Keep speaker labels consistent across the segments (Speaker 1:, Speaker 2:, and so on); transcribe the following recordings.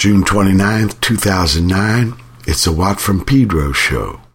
Speaker 1: June 29th, 2009. It's a Watt from Pedro show.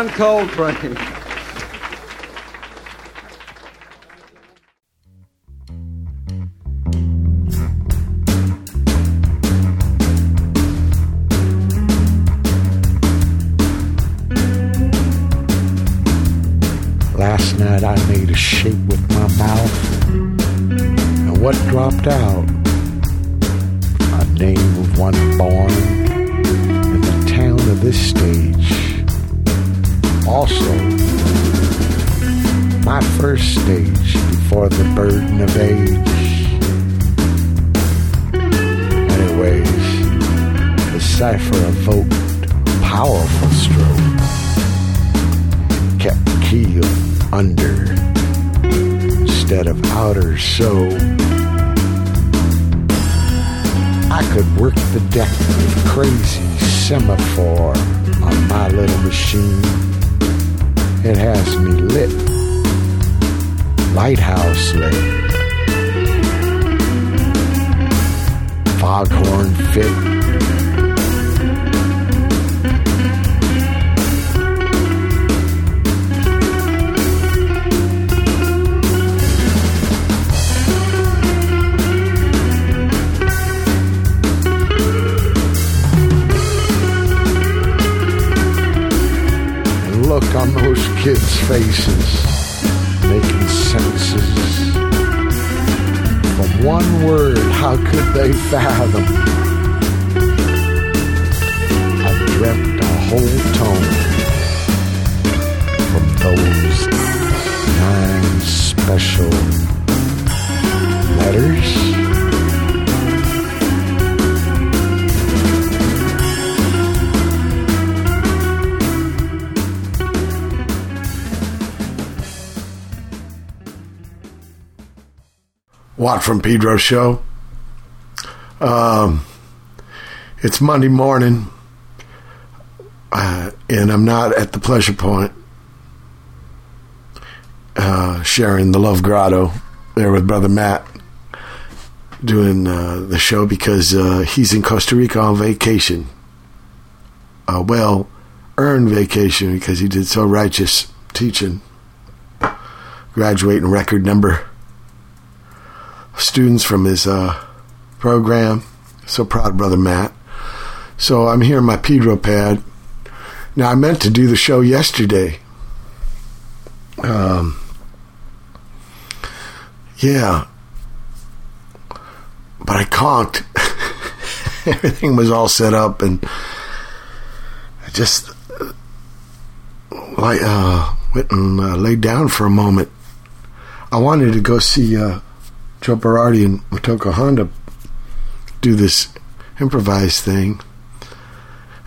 Speaker 2: John Coltrane.
Speaker 1: Last night I made a shape with my mouth, and what dropped out? A name of one born in the town of this stage. Also, my first stage before the burden of age. Anyways, the cipher evoked powerful stroke kept the keel under instead of outer so I could work the deck with crazy semaphore on my little machine. It has me lit, lighthouse lit, foghorn fit. Look on those kids' faces, making sentences. From one word, how could they fathom? I dreamt a whole tone from those nine special letters. Watt from Pedro show. Um, it's Monday morning, uh, and I'm not at the pleasure point uh, sharing the Love Grotto there with Brother Matt doing uh, the show because uh, he's in Costa Rica on vacation. Well earned vacation because he did so righteous teaching, graduating record number students from his uh, program. So proud Brother Matt. So I'm here in my Pedro pad. Now, I meant to do the show yesterday. Um, yeah. But I conked. Everything was all set up and I just like uh, went and uh, laid down for a moment. I wanted to go see uh, Joe Berardi and Motoko Honda do this improvised thing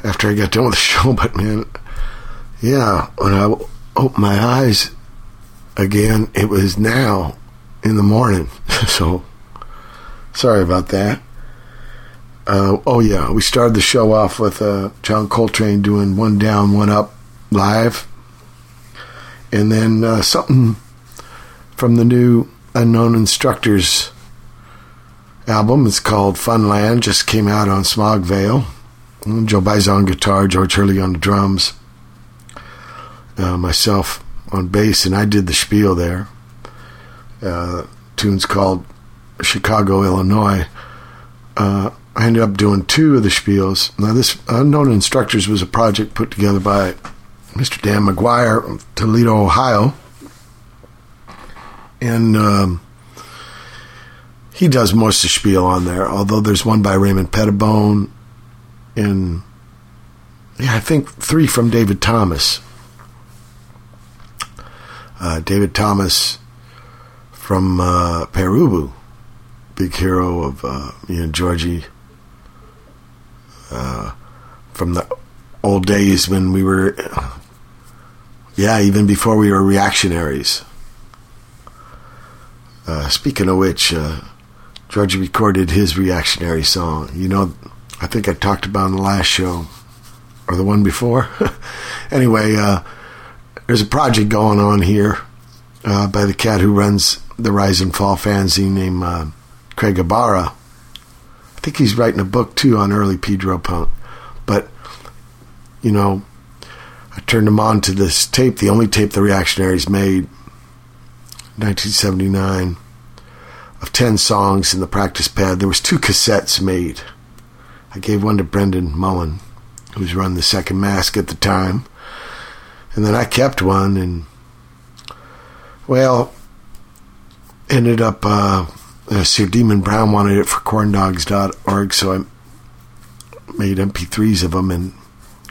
Speaker 1: after I got done with the show. But man, yeah, when I opened my eyes again, it was now in the morning. so sorry about that. Uh, oh yeah, we started the show off with uh, John Coltrane doing "One Down, One Up" live, and then uh, something from the new Unknown Instructors album. It's called Funland. Just came out on Smog Veil. Joe Baiza on guitar, George Hurley on the drums, uh, myself on bass, and I did the spiel there. Uh, tune's called Chicago, Illinois. Uh, I ended up doing two of the spiels. Now, this Unknown Instructors was a project put together by Mr. Dan McGuire of Toledo, Ohio. And um, he does most of the spiel on there, although there's one by Raymond Pettibon and, yeah, I think three from David Thomas. Uh, David Thomas from uh, Pere Ubu, big hero of uh, me and Georgie uh, from the old days when we were, yeah, even before we were reactionaries. Uh, speaking of which, uh, Georgie recorded his reactionary song. You know, I think I talked about in the last show or the one before. anyway, uh, there's a project going on here uh, by the cat who runs the Rise and Fall fanzine named uh, Craig Ibarra. I think he's writing a book too on early Pedro punk. But, you know, I turned him on to this tape, the only tape the Reactionaries made, 1979, of 10 songs in the practice pad. There was two cassettes made. I gave one to Brendan Mullen, who was running the second mask at the time. And then I kept one and, well, ended up, uh, uh, Sir Demon Brown wanted it for corndogs.org, so I made MP3s of them and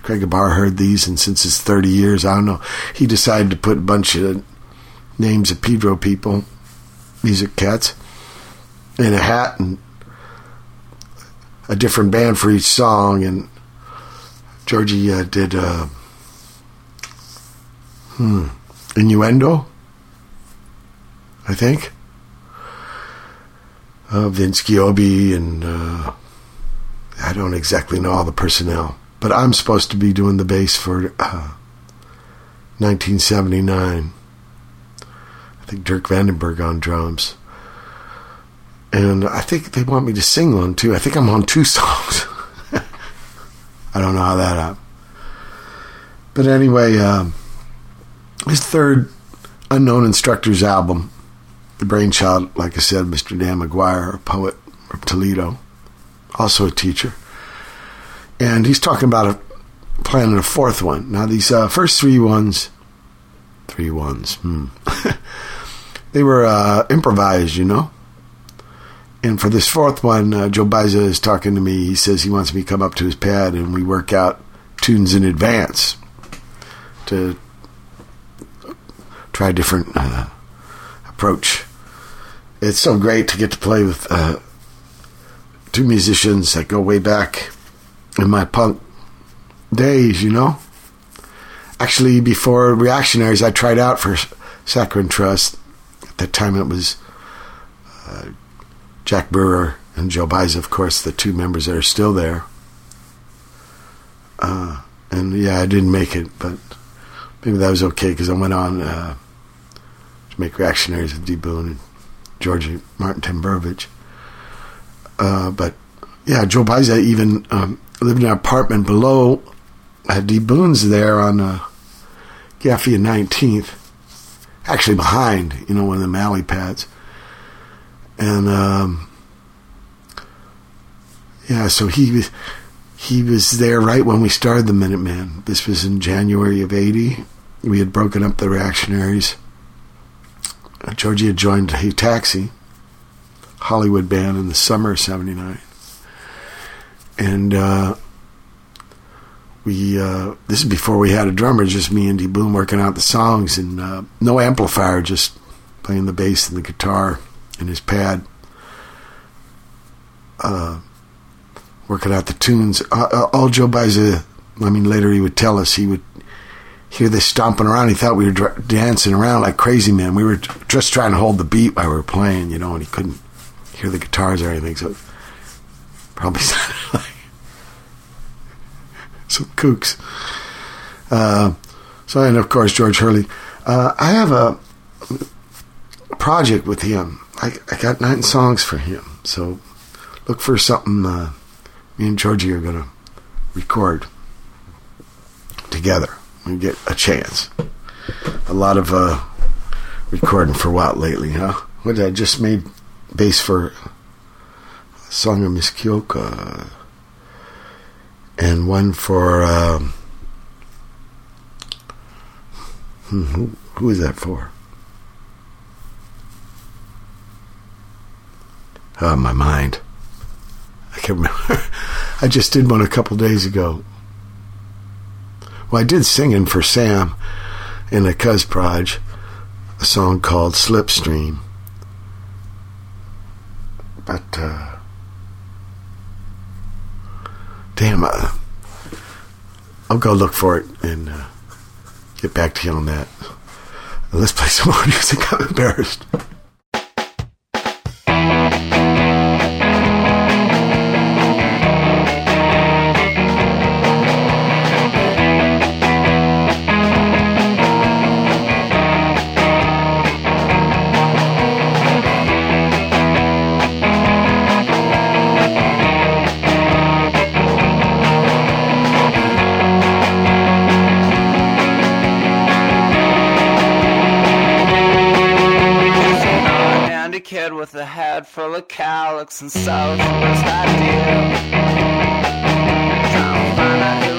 Speaker 1: Craig Ibarra heard these, and since it's 30 years, I don't know, he decided to put a bunch of names of Pedro people, music cats, And a hat and a different band for each song. And Georgie uh, did uh, hmm, Innuendo, I think. Uh, Vince Giobbi and uh, I don't exactly know all the personnel. But I'm supposed to be doing the bass for uh, 1979. Think Dirk Vandenberg on drums. And I think they want me to sing one too. I think I'm on two songs. I don't know how that happened. But anyway, um, his third Unknown Instructors album, the brainchild, like I said, Mr. Dan McGuire, a poet from Toledo, also a teacher and he's talking about a, planning a fourth one. Now these uh, first three ones, three ones, hmm. they were uh, improvised, you know. And for this fourth one, uh, Joe Baiza is talking to me. He says he wants me to come up to his pad and we work out tunes in advance to try a different uh, approach. It's so great to get to play with uh, two musicians that go way back in my punk days, you know. Actually, before Reactionaries, I tried out for Saccharine Trust. At that time, it was uh, Jack Brewer and Joe Baiza, of course, the two members that are still there. Uh, and yeah, I didn't make it, but maybe that was okay because I went on uh, to make Reactionaries with D. Boon and George Martin Tamburovich. Uh, but yeah, Joe Baiza even um, lived in an apartment below had D. Boon's there on uh, Gaffey and 19th. Actually, behind, you know, one of the Mally pads. And, um, yeah, so he was, he was there right when we started the Minutemen. This was in January of 80. We had broken up the reactionaries. Georgie had joined Hey Taxi, Hollywood band, in the summer of 79 and uh, we uh, this is before we had a drummer, just me and D Boon working out the songs, and uh, no amplifier, just playing the bass and the guitar in his pad, uh, working out the tunes. Uh, uh, all Joe Baiza, I mean, later he would tell us he would hear this stomping around. He thought we were dr- dancing around like crazy men. We were just trying to hold the beat while we were playing, you know, and he couldn't hear the guitars or anything, so probably sounded like some kooks. Uh, so, and of course, George Hurley. Uh, I have a project with him. I, I got nine songs for him. So, look for something uh, me and Georgie are going to record together when we get a chance. A lot of uh, recording for what lately, huh? What I just made bass for song of Miss Kyoka and one for um, hmm, who, who is that for? Oh, my mind. I can't remember. I just did one a couple days ago. Well, I did singing for Sam in a Cuz Proj, a song called Slipstream. But, uh, damn, uh, I'll go look for it and uh, get back to you on that. Let's play some more music. I'm embarrassed.
Speaker 2: Carla Calix and South ideal. Trying to find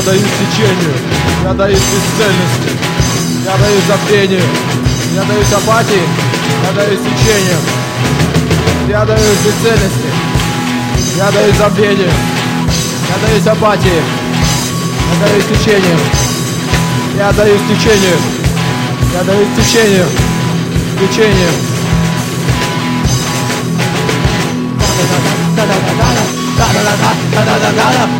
Speaker 3: Я даю течению, я даю бесцельности, я даю забвению, я даю апатии, я даю течению, я даю бесцельности, я даю забвению, я даю апатии, я даю течению, я даю течению, я даю течению, течению.
Speaker 4: da da da da da da da da da da da da da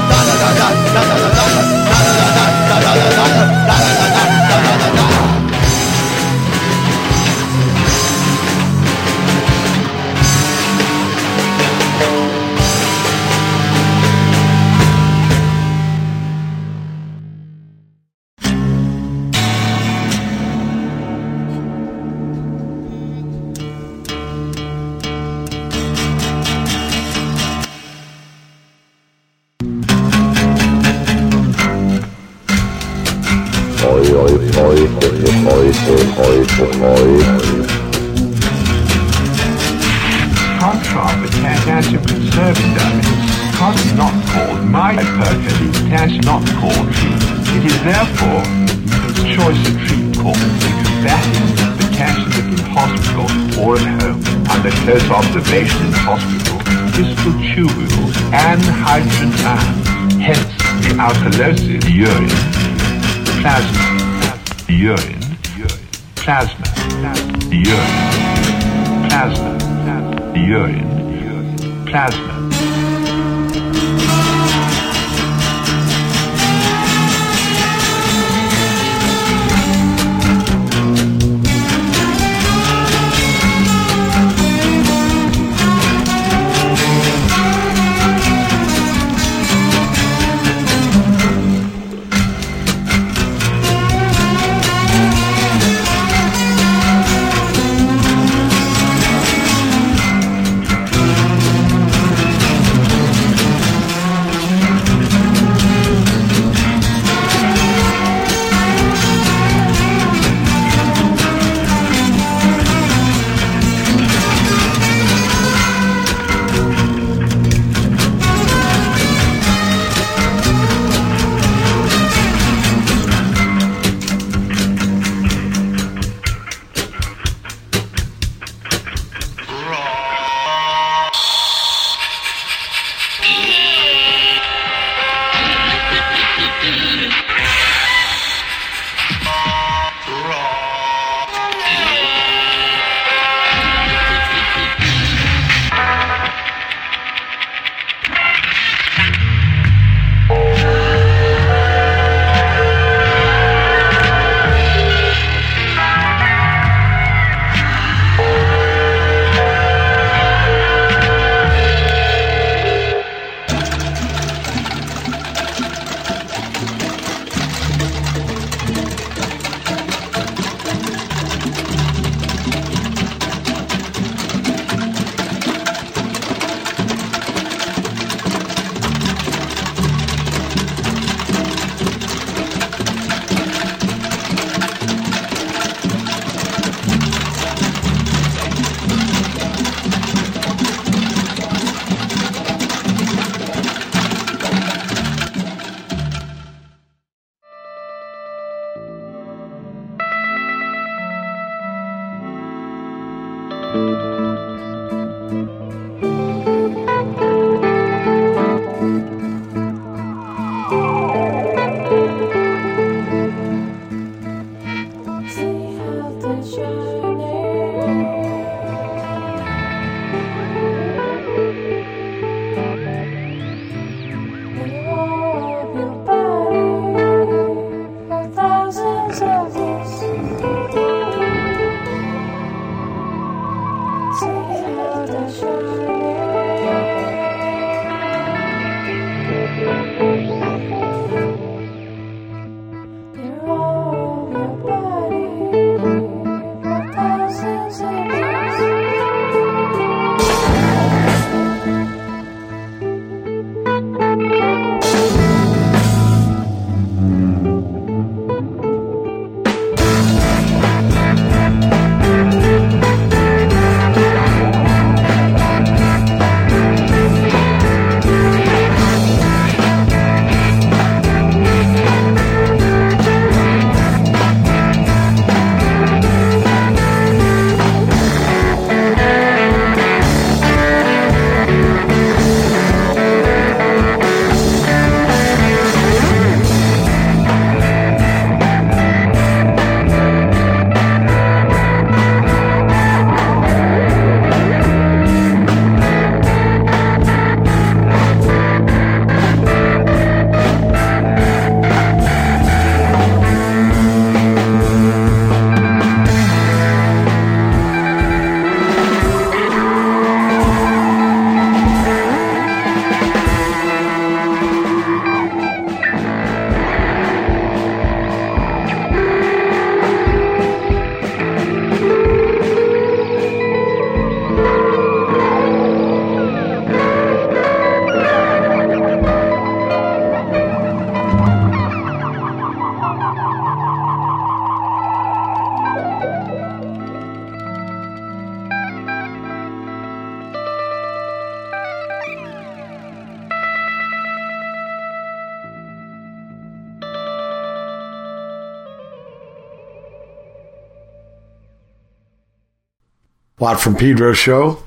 Speaker 1: Watt from Pedro show.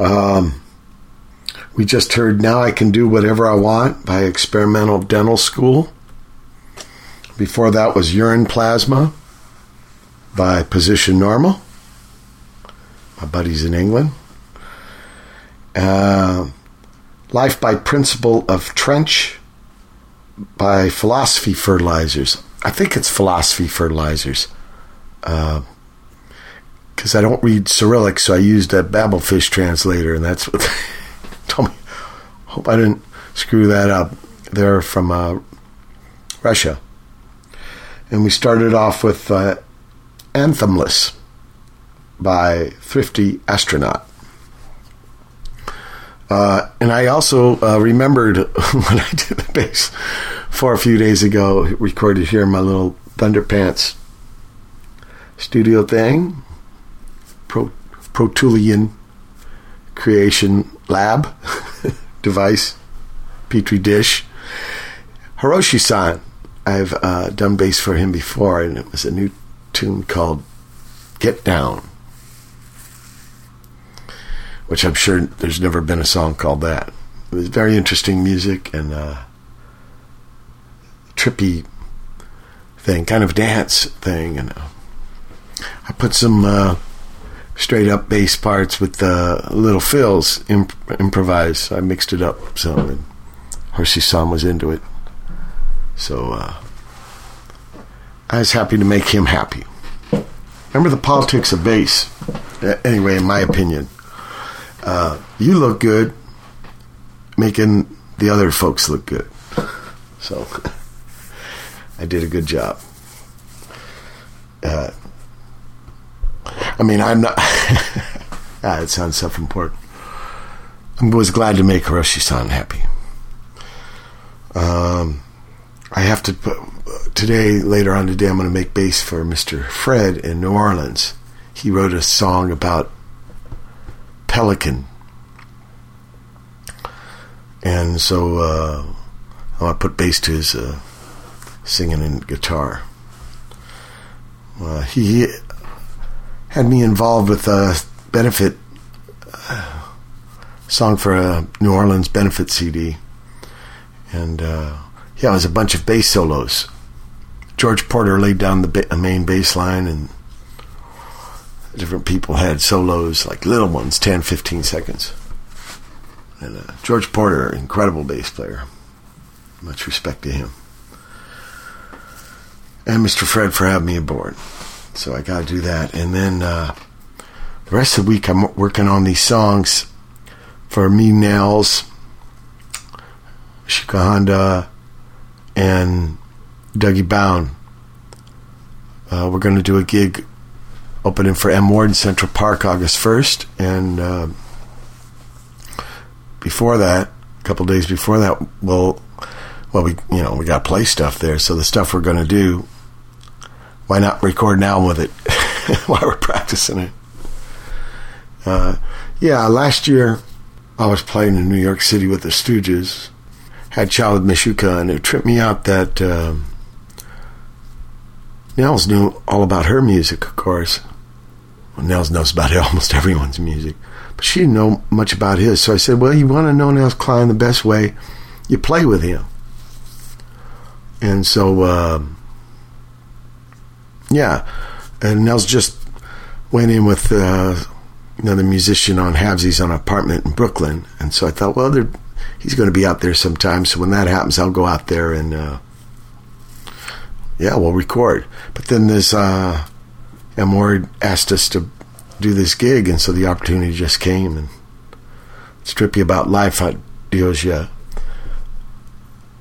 Speaker 1: Um, we just heard Now I Can Do Whatever I Want by Experimental Dental School. Before that was Urine Plasma by Position Normal. My buddies in England. Uh, Life by Principle of Trench by Philosophy Fertilizers. I think it's Philosophy Fertilizers. Uh, because I don't read Cyrillic, so I used a Babelfish translator, and that's what they told me. Hope I didn't screw that up. They're from uh, Russia. And we started off with uh, Anthemless by Thrifty Astronaut. Uh, and I also uh, remembered when I did the bass for a few days ago, recorded here in my little Thunderpants studio thing. Pro, Protulian Creation Lab device, Petri dish. Hiroshi san, I've uh, done bass for him before, and it was a new tune called Get Down, which I'm sure there's never been a song called that. It was very interesting music and uh, trippy thing, kind of dance thing, and uh, I put some. Straight up bass parts with uh, little fills imp- improvised. I mixed it up so and Hiroshi san was into it. So uh, I was happy to make him happy. Remember the politics of bass. Anyway, in my opinion, uh, you look good making the other folks look good. So I did a good job. Uh, I mean, I'm not. ah, it sounds self important. I was glad to make Hiroshi san happy. Um, I have to put, today, later on today, I'm going to make bass for Mr. Fred in New Orleans. He wrote a song about Pelican. And so uh, I want to put bass to his uh, singing and guitar. Uh, he had me involved with a benefit uh, song for a New Orleans benefit CD, and uh, yeah, it was a bunch of bass solos. George Porter laid down the ba- main bass line, and different people had solos, like little ones, 10, 15 seconds. And uh, George Porter, incredible bass player. Much respect to him. And Mr. Fred for having me aboard. So I got to do that. And then uh, the rest of the week, I'm working on these songs for me, Nels, Shika Honda, and Dougie Bowne. Uh, we're going to do a gig opening for M Ward in Central Park August 1st. And uh, before that, a couple days before that, we'll, well, we, you know, we got to play stuff there. So the stuff we're going to do, why not record an album with it while we're practicing it? Uh, yeah, last year I was playing in New York City with the Stooges. Had Child with Mishuka, and it tripped me out that um, Nels knew all about her music, of course. Well, Nels knows about almost everyone's music, but she didn't know much about his. So I said, "Well, you want to know Nels Cline the best way? You play with him." And so, um yeah, and Nels just went in with uh, another musician on Havesies on an apartment in Brooklyn, and so I thought, well, he's going to be out there sometime. So when that happens, I'll go out there and uh, yeah, we'll record. But then this uh, Ward asked us to do this gig, and so the opportunity just came. And it's trippy about life. How deals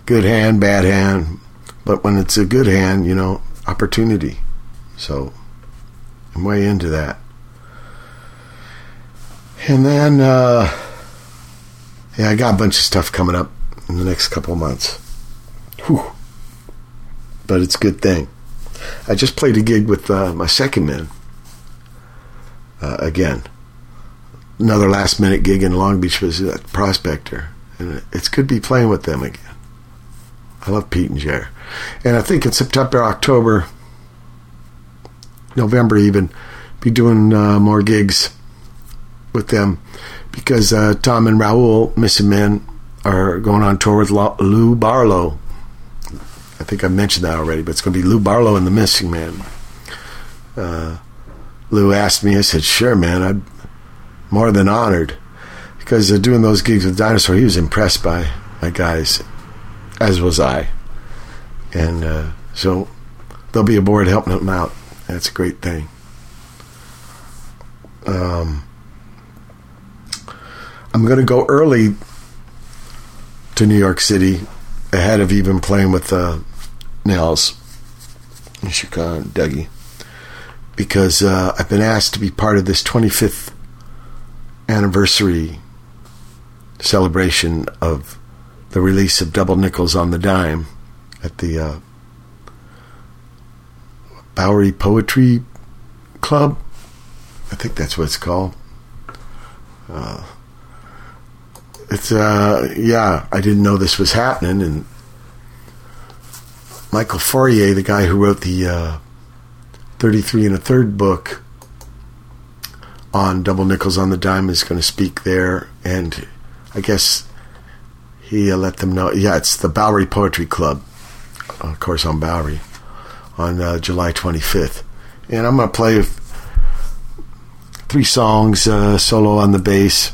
Speaker 1: good hand, bad hand, but when it's a good hand, you know, opportunity. So I'm way into that. And then, uh, yeah, I got a bunch of stuff coming up in the next couple of months. Whew. But it's a good thing. I just played a gig with uh, my second man. Uh, again, another last minute gig in Long Beach was at Prospector. And it's good to be playing with them again. I love Pete and Jer. And I think in September, October, November even, be doing uh, more gigs with them because uh, Tom and Raul Missing Men are going on tour with Lou Barlow. I think I mentioned that already, but it's going to be Lou Barlow and the Missing Man. Uh, Lou asked me, I said, "Sure, man. I'm more than honored." Because uh, doing those gigs with Dinosaur, he was impressed by my guys, as was I, and uh, so they'll be aboard helping them out. That's a great thing. Um, I'm going to go early to New York City ahead of even playing with uh, Shika, and Dougie, because uh, I've been asked to be part of this 25th anniversary celebration of the release of Double Nickels on the Dime at the uh, Bowery Poetry Club. I think that's what it's called. Uh, it's uh yeah i didn't know this was happening and michael Fournier the guy who wrote the uh 33 and a third book on double nickels on the dime is going to speak there and i guess he uh, let them know yeah it's the bowery poetry club of course on bowery on uh, july 25th and i'm going to play three songs uh, solo on the bass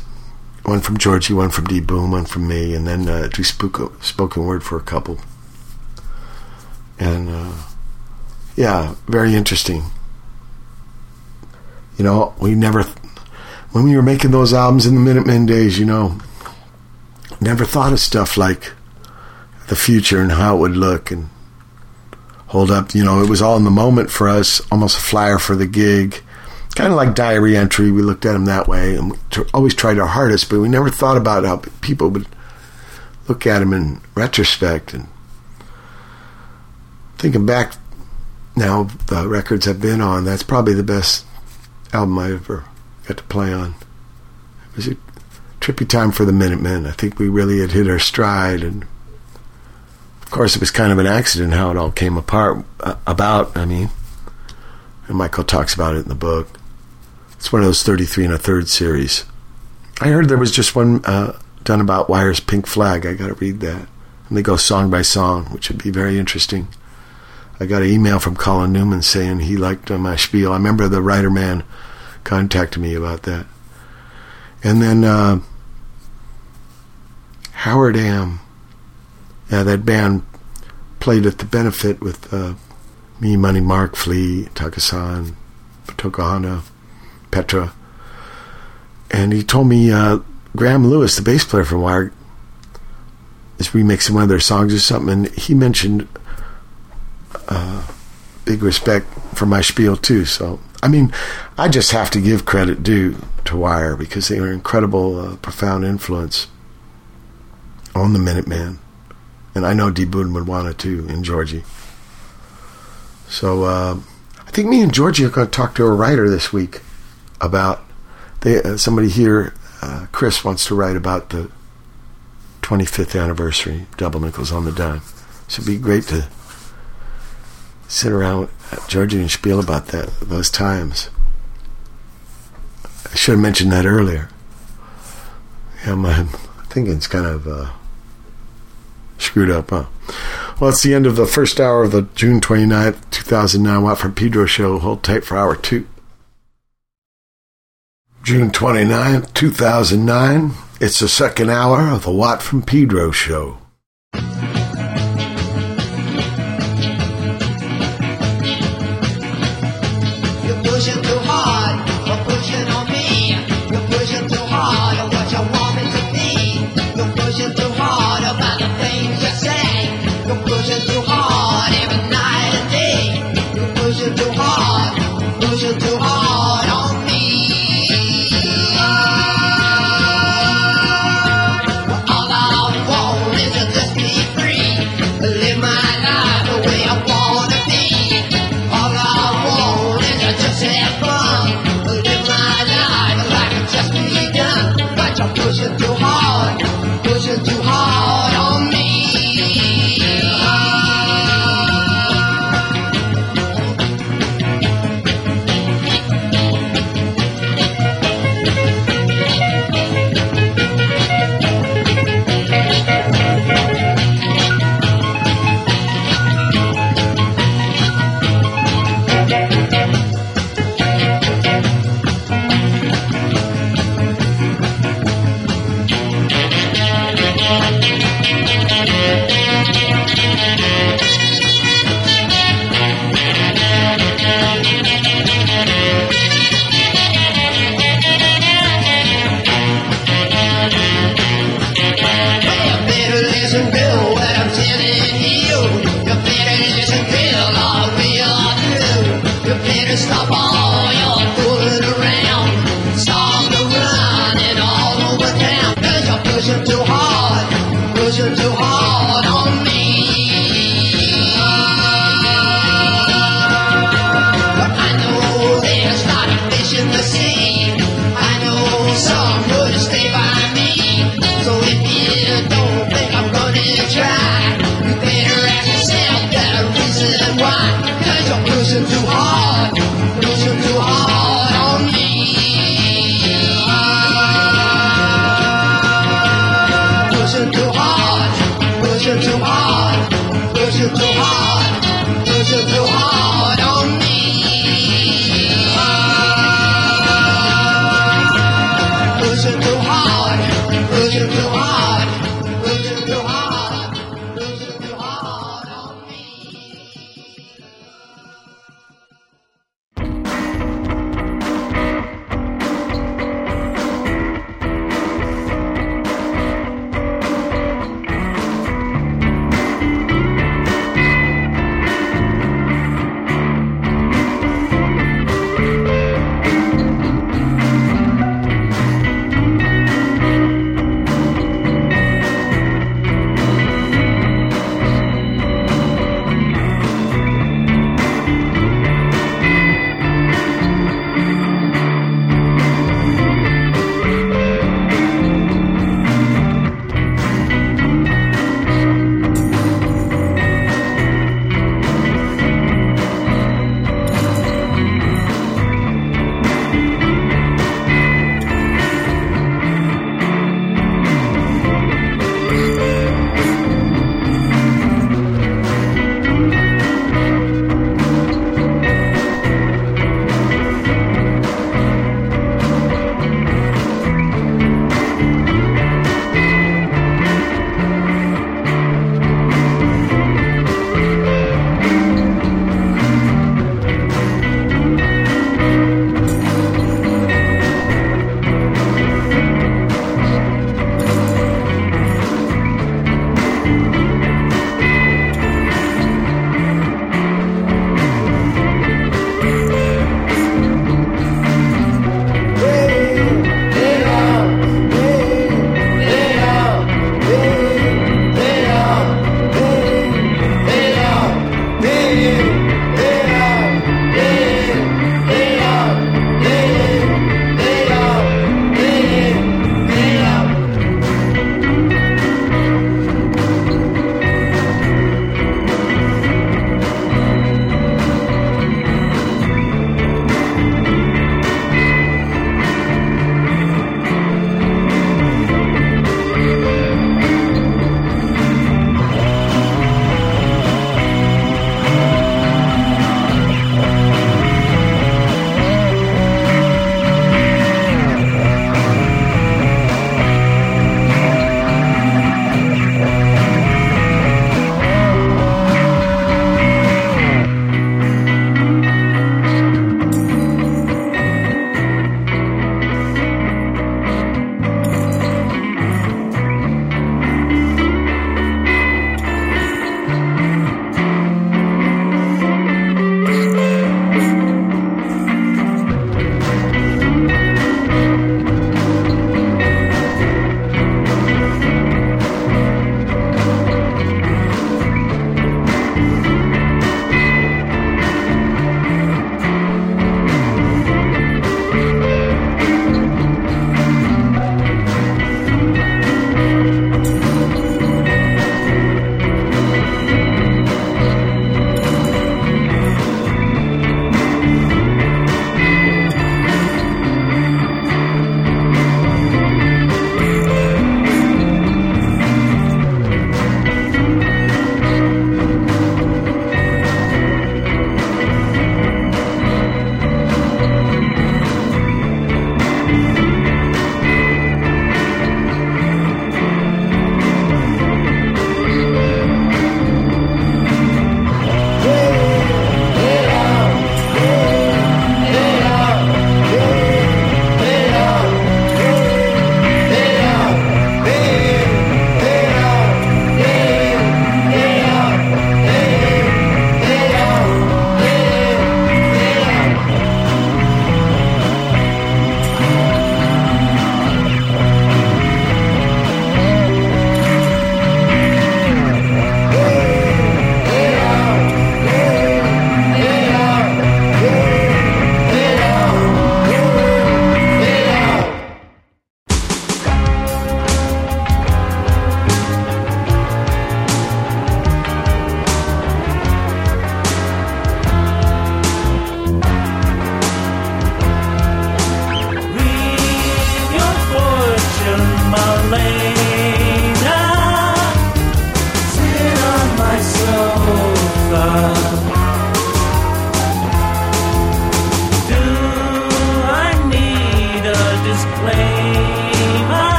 Speaker 1: one from Georgie, one from D Boon, one from me, and then uh, do spook- spoken word for a couple. And uh, yeah, very interesting. You know, we never, when we were making those albums in the Minutemen days, you know, never thought of stuff like the future and how it would look and hold up. You know, it was all in the moment for us, almost a flyer for the gig kind of like diary entry. We looked at them that way, and we tr- always tried our hardest, but we never thought about how people would look at them in retrospect. And thinking back now, the records I've been on, that's probably the best album I ever got to play on. It was a trippy time for the Minutemen. I think we really had hit our stride, and course, it was kind of an accident how it all came apart. Uh, about, I mean, and Michael talks about it in the book
Speaker 5: It's one of those 33 and a third series. I heard there was just one uh, done about Wire's Pink Flag. I got to read that. And they go song by song, which would be very interesting. I got an email from Colin Newman saying he liked uh, my spiel. I remember the writer man contacted me about that. And then uh, Howard Am, yeah, that band played at the benefit with uh, me, Money, Mark, Flea, Takasan, Tokahana, Petra. And he told me uh, Graham Lewis, the bass player from Wire, is remixing one of their songs or something. And he mentioned uh, big respect for my spiel too. So, I mean, I just have to give credit due to Wire because they were an incredible, uh, profound influence on the Minuteman. And I know D. Boon would want it too in Georgie. So, uh, I think me and Georgie are going to talk to a writer this week about they, uh, somebody here, uh, Chris, wants to write about the 25th anniversary Double Nickels on the Dime. So it'd be great to sit around with Georgie and spiel about that those times. I should have mentioned that earlier. Yeah, my thinking's kind of uh, screwed up, huh? Well, it's the end of the first hour of the June 29th, 2009 Watt from Pedro show. Hold tight for hour two. June 29th, 2009. It's the second hour of the Watt from Pedro show.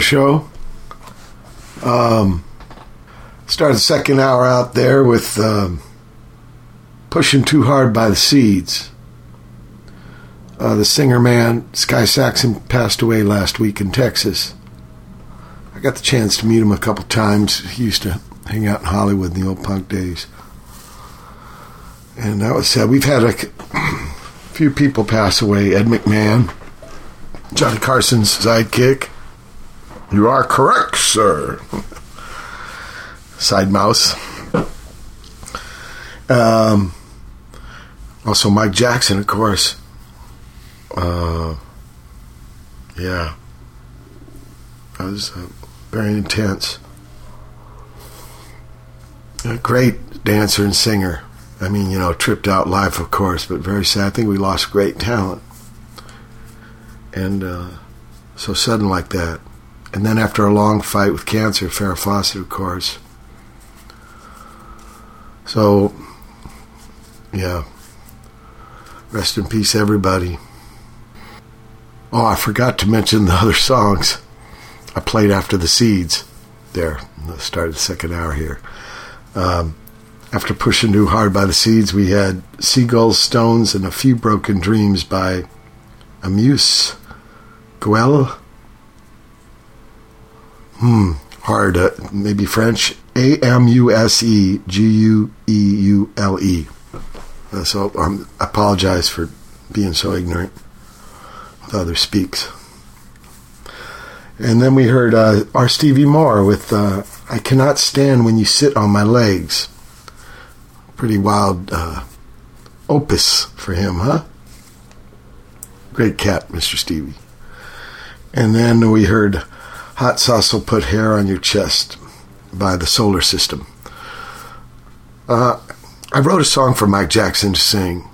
Speaker 1: Show. Um, started the second hour out there with um, Pushing Too Hard by the Seeds. Uh, the singer man, Sky Saxon, passed away last week in Texas. I got the chance to meet him a couple times. He used to hang out in Hollywood in the old punk days. And that was sad. We've had a few people pass away. Ed McMahon, Johnny Carson's sidekick. You are correct, sir. Side mouse. Um, also, Mike Jackson, of course. Uh, yeah. That was uh, very intense. A great dancer and singer. I mean, you know, tripped out life, of course, but very sad. I think we lost great talent. And uh, so sudden like that. And then after a long fight with cancer, Farrah Fawcett, of course. So, yeah. Rest in peace, everybody. Oh, I forgot to mention the other songs I played after the Seeds. There, the start of the second hour here. Um, after pushing too hard by the Seeds, we had Seagulls, Stones, and a few broken dreams by Amuse Guel. Hmm, hard. Uh, maybe French. A M U S E G U E U L E. Uh, so um, I apologize for being so ignorant with other speaks. And then we heard uh, R. Stevie Moore with uh, I Cannot Stand When You Sit on My Legs. Pretty wild uh, opus for him, huh? Great cat, Mr. Stevie. And then we heard Hot Sauce Will Put Hair on Your Chest by the Solar System. Uh, I wrote a song for Mike Jackson to sing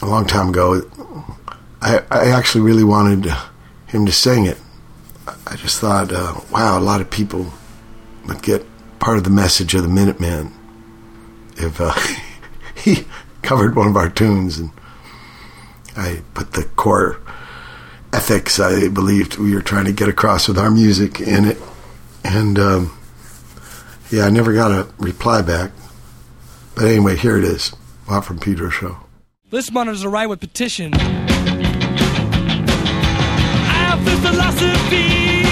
Speaker 1: a long time ago. I, I actually really wanted him to sing it. I just thought, uh, wow, a lot of people would get part of the message of the Minutemen if uh, he covered one of our tunes and I put the core ethics I believed we were trying to get across with our music in it. And um, yeah, I never got a reply back. But anyway, here it is. Watt from Pedro Show.
Speaker 6: This monitor's a right with petition. I have philosophy.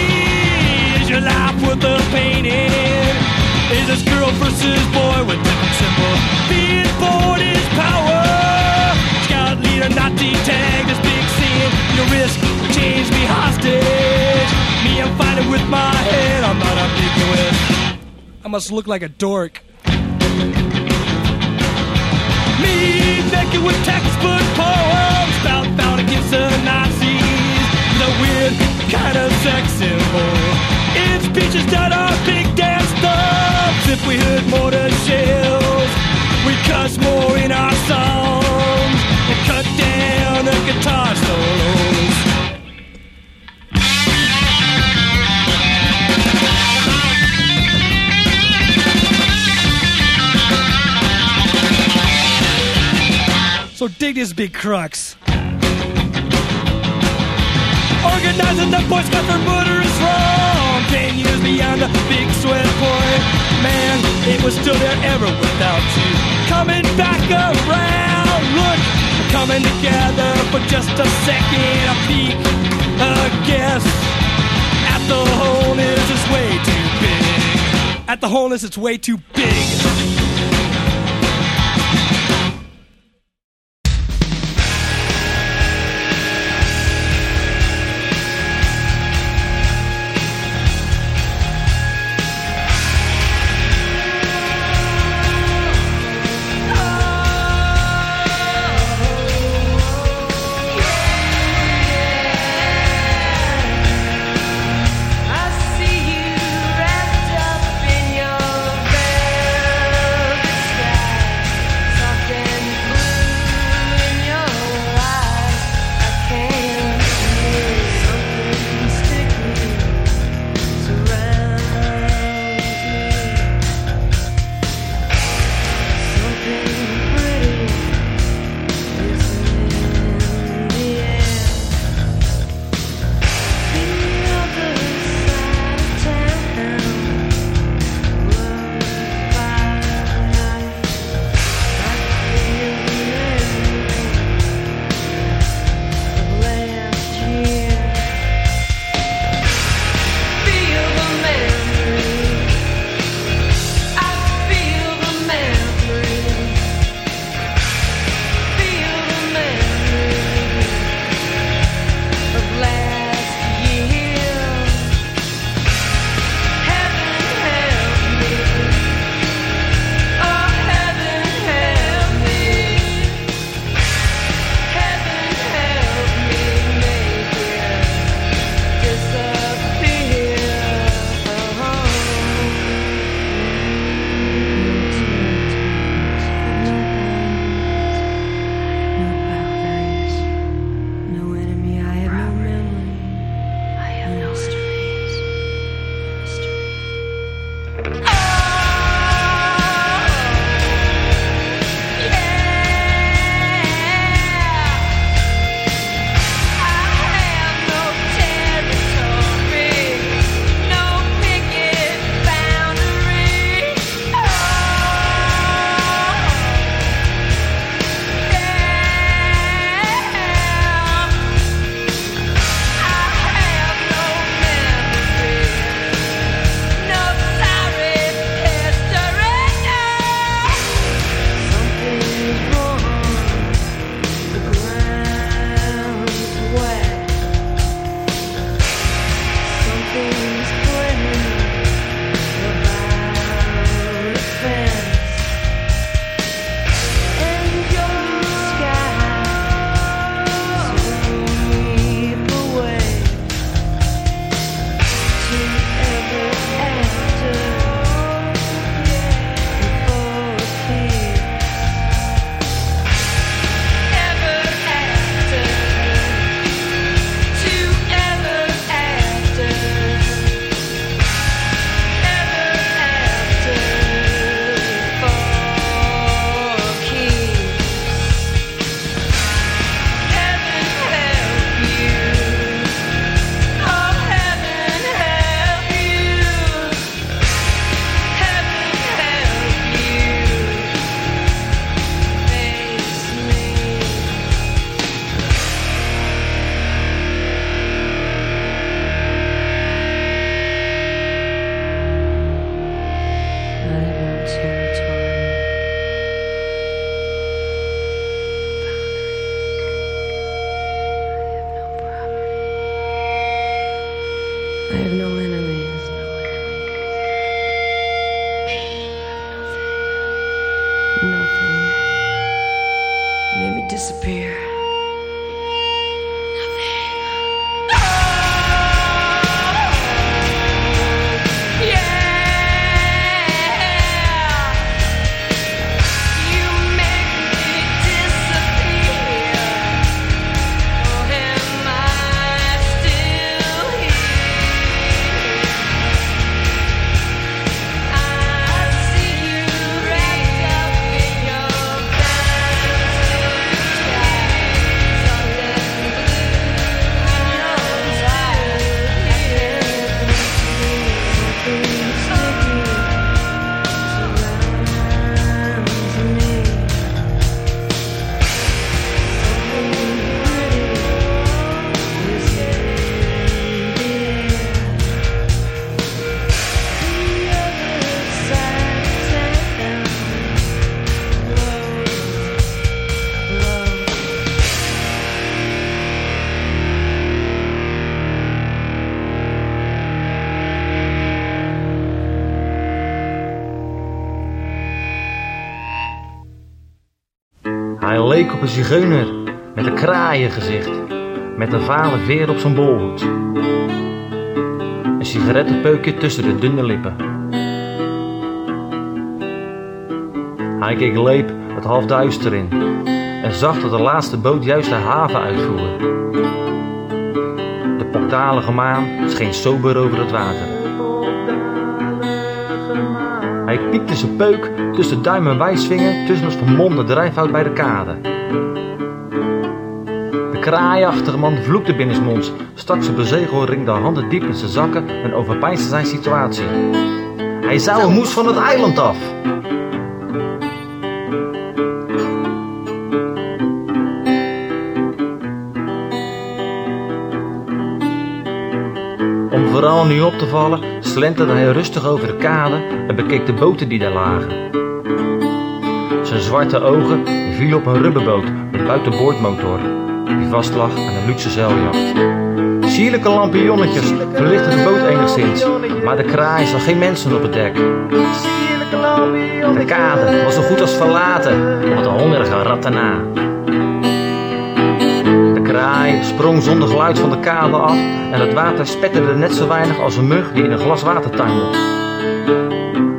Speaker 6: Is your life worth the painting? Is this girl versus boy with different symbols? Being born is power. Scout leader, this big Your risk change me hostage. Me, I'm fighting with my head. I'm not ambiguous. I must look like a dork. Me naked with textbook poems about bound against the Nazis. The weird kind of sex symbol. It's peaches that are big dance thumbs. If we heard mortar shells, we cuss more in our songs down the guitar solos. So dig this big crux. Organizing the boys got their murderous wrong. Ten years beyond the big sweat point. Man, it was still there ever without you. Coming back around. Look, coming together for just a second. A peek, a guess. At the wholeness, it's way too big. At the wholeness, it's way too big.
Speaker 7: Zigeuner met een kraaiengezicht, met een vale veer op zijn bolhoed. Een sigarettenpeukje tussen de dunne lippen. Hij keek leep het half duister in en zag dat de laatste boot juist de haven uitvoerde. De pokdalige maan scheen sober over het water. Hij piekte zijn peuk tussen duim en wijsvinger tussen het vermomde drijfhout bij de kade. Kraaiachtige man vloekte binnensmonds, stak zijn bezegelring de handen diep in zijn zakken en overpeinsde zijn situatie. Hij zou en moest van het eiland af. Om vooral nu op te vallen, slenterde hij rustig over de kade en bekeek de boten die daar lagen. Zijn zwarte ogen vielen op een rubberboot met buitenboordmotor, vastlag aan een luxe zeiljacht. Sierlijke lampionnetjes verlichtten de boot enigszins, maar de kraai zag geen mensen op het dek. De kade was zo goed als verlaten, wat een hongerige ratten na. De kraai sprong zonder geluid van de kade af en het water spetterde net zo weinig als een mug die in een glas water tuimelt.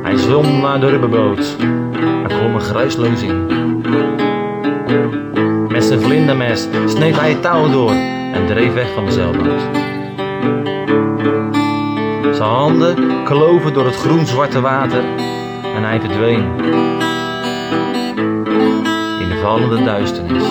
Speaker 7: Hij zwom naar de rubberboot en kwam er geruisloos in. Zijn vlindermes sneed hij het touw door en dreef weg van de zeilboot. Zijn handen kloven door het groen-zwarte water en hij verdween in de vallende duisternis.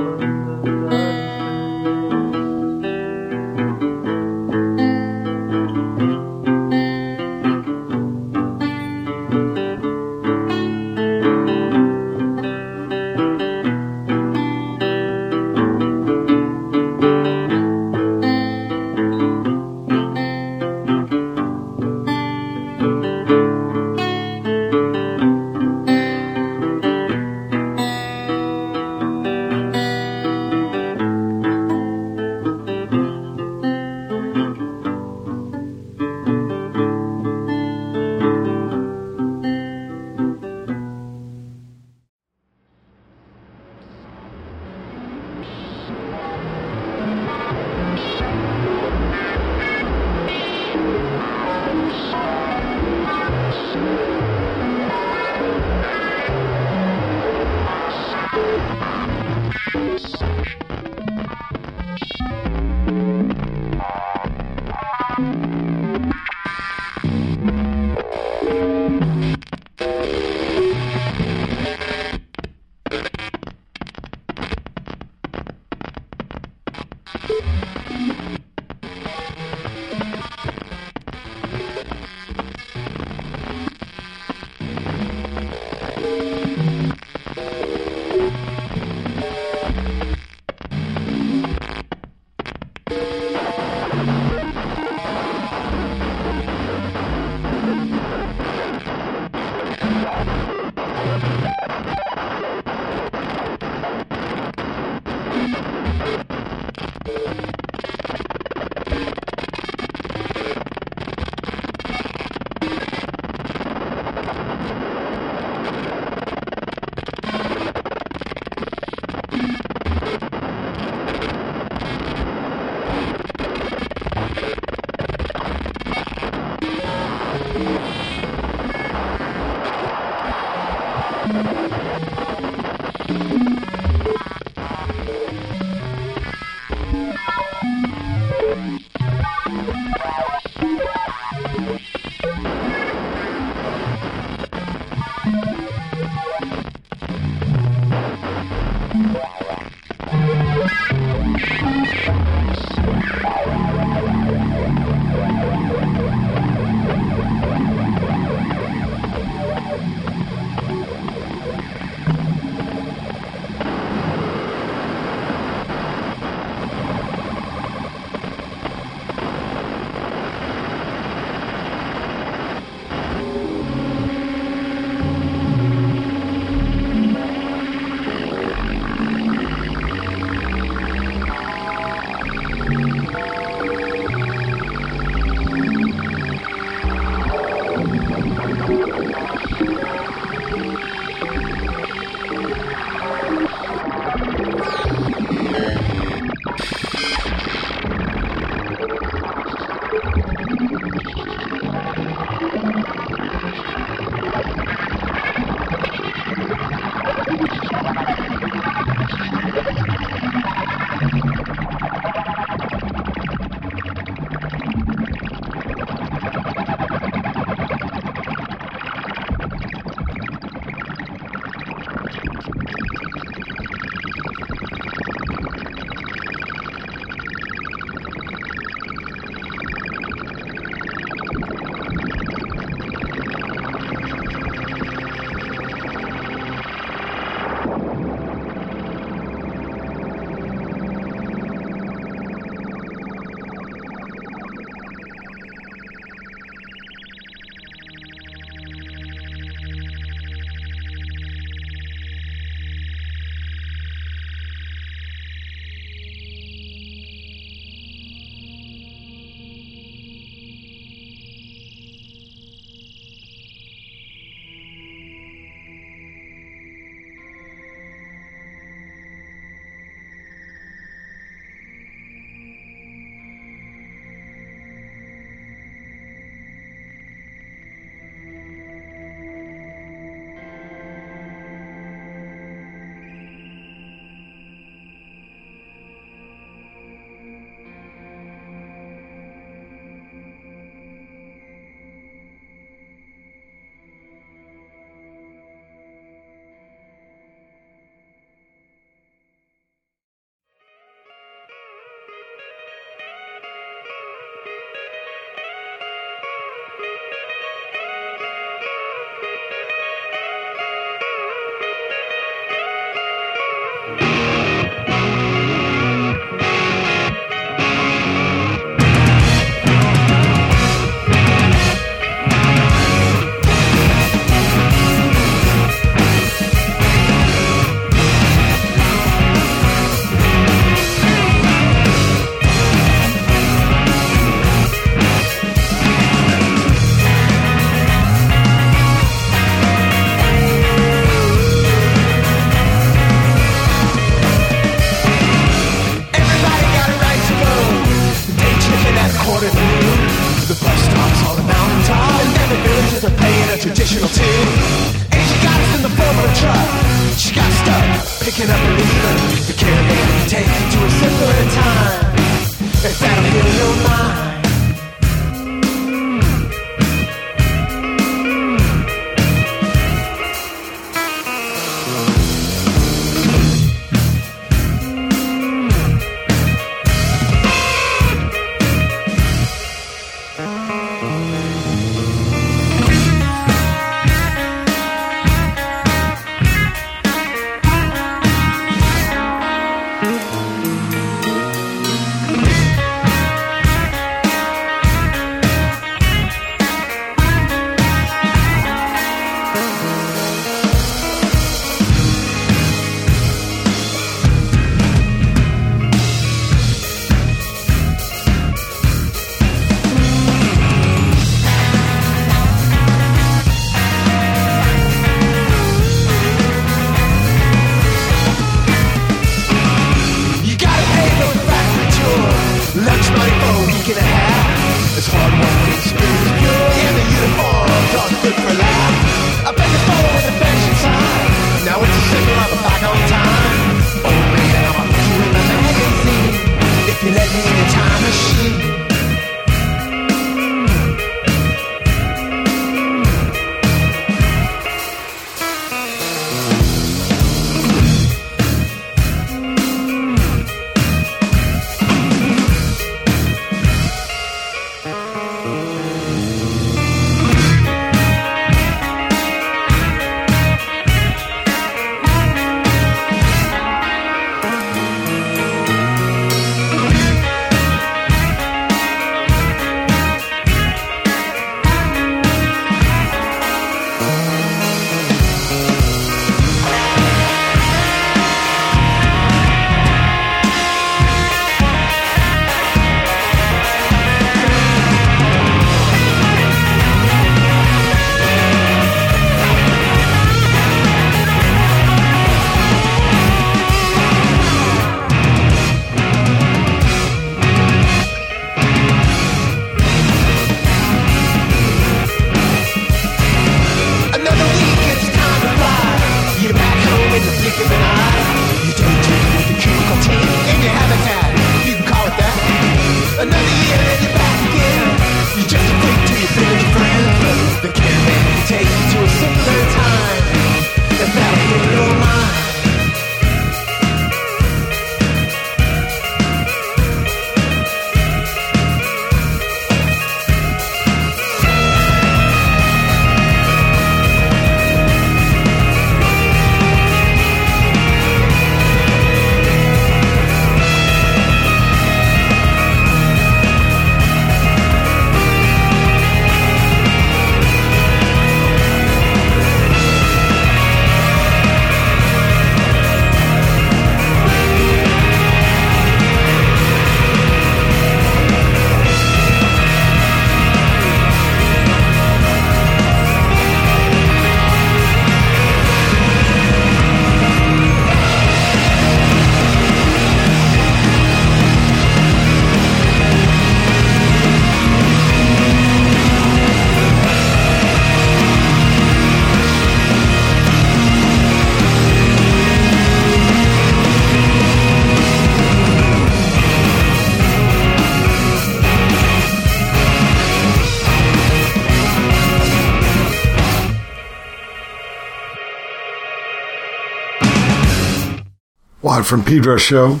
Speaker 1: From Pedro show.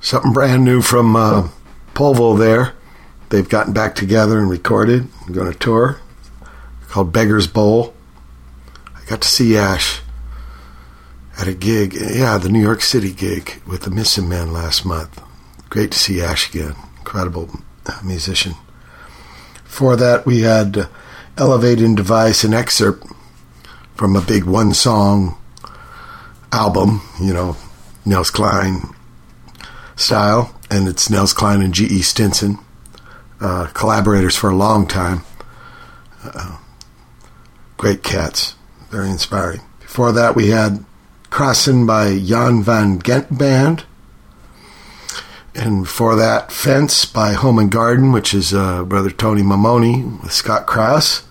Speaker 1: Something brand new from uh, Polvo there. They've gotten back together and recorded. I'm going to tour called Beggar's Bowl. I got to see Ash at a gig. Yeah, the New York City gig with the Missingmen last month. Great to see Ash again. Incredible musician. For that, we had uh, Elevating Device, an excerpt from a big one song album, you know, Nels Cline style, and it's Nels Cline and G.E. Stinson, uh, collaborators for a long time. Uh, great cats, very inspiring. Before that, we had Krassen by Jan van Gent Band. And before that, Fence by Home and Garden, which is uh, brother Tony Maimone with Scott Krauss.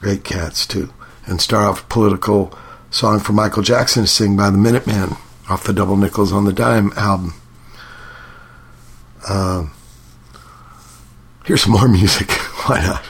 Speaker 1: Great cats, too. And start off political song for Michael Jackson to sing by the Minutemen off the Double Nickels on the Dime album. Uh, here's some more music. Why not?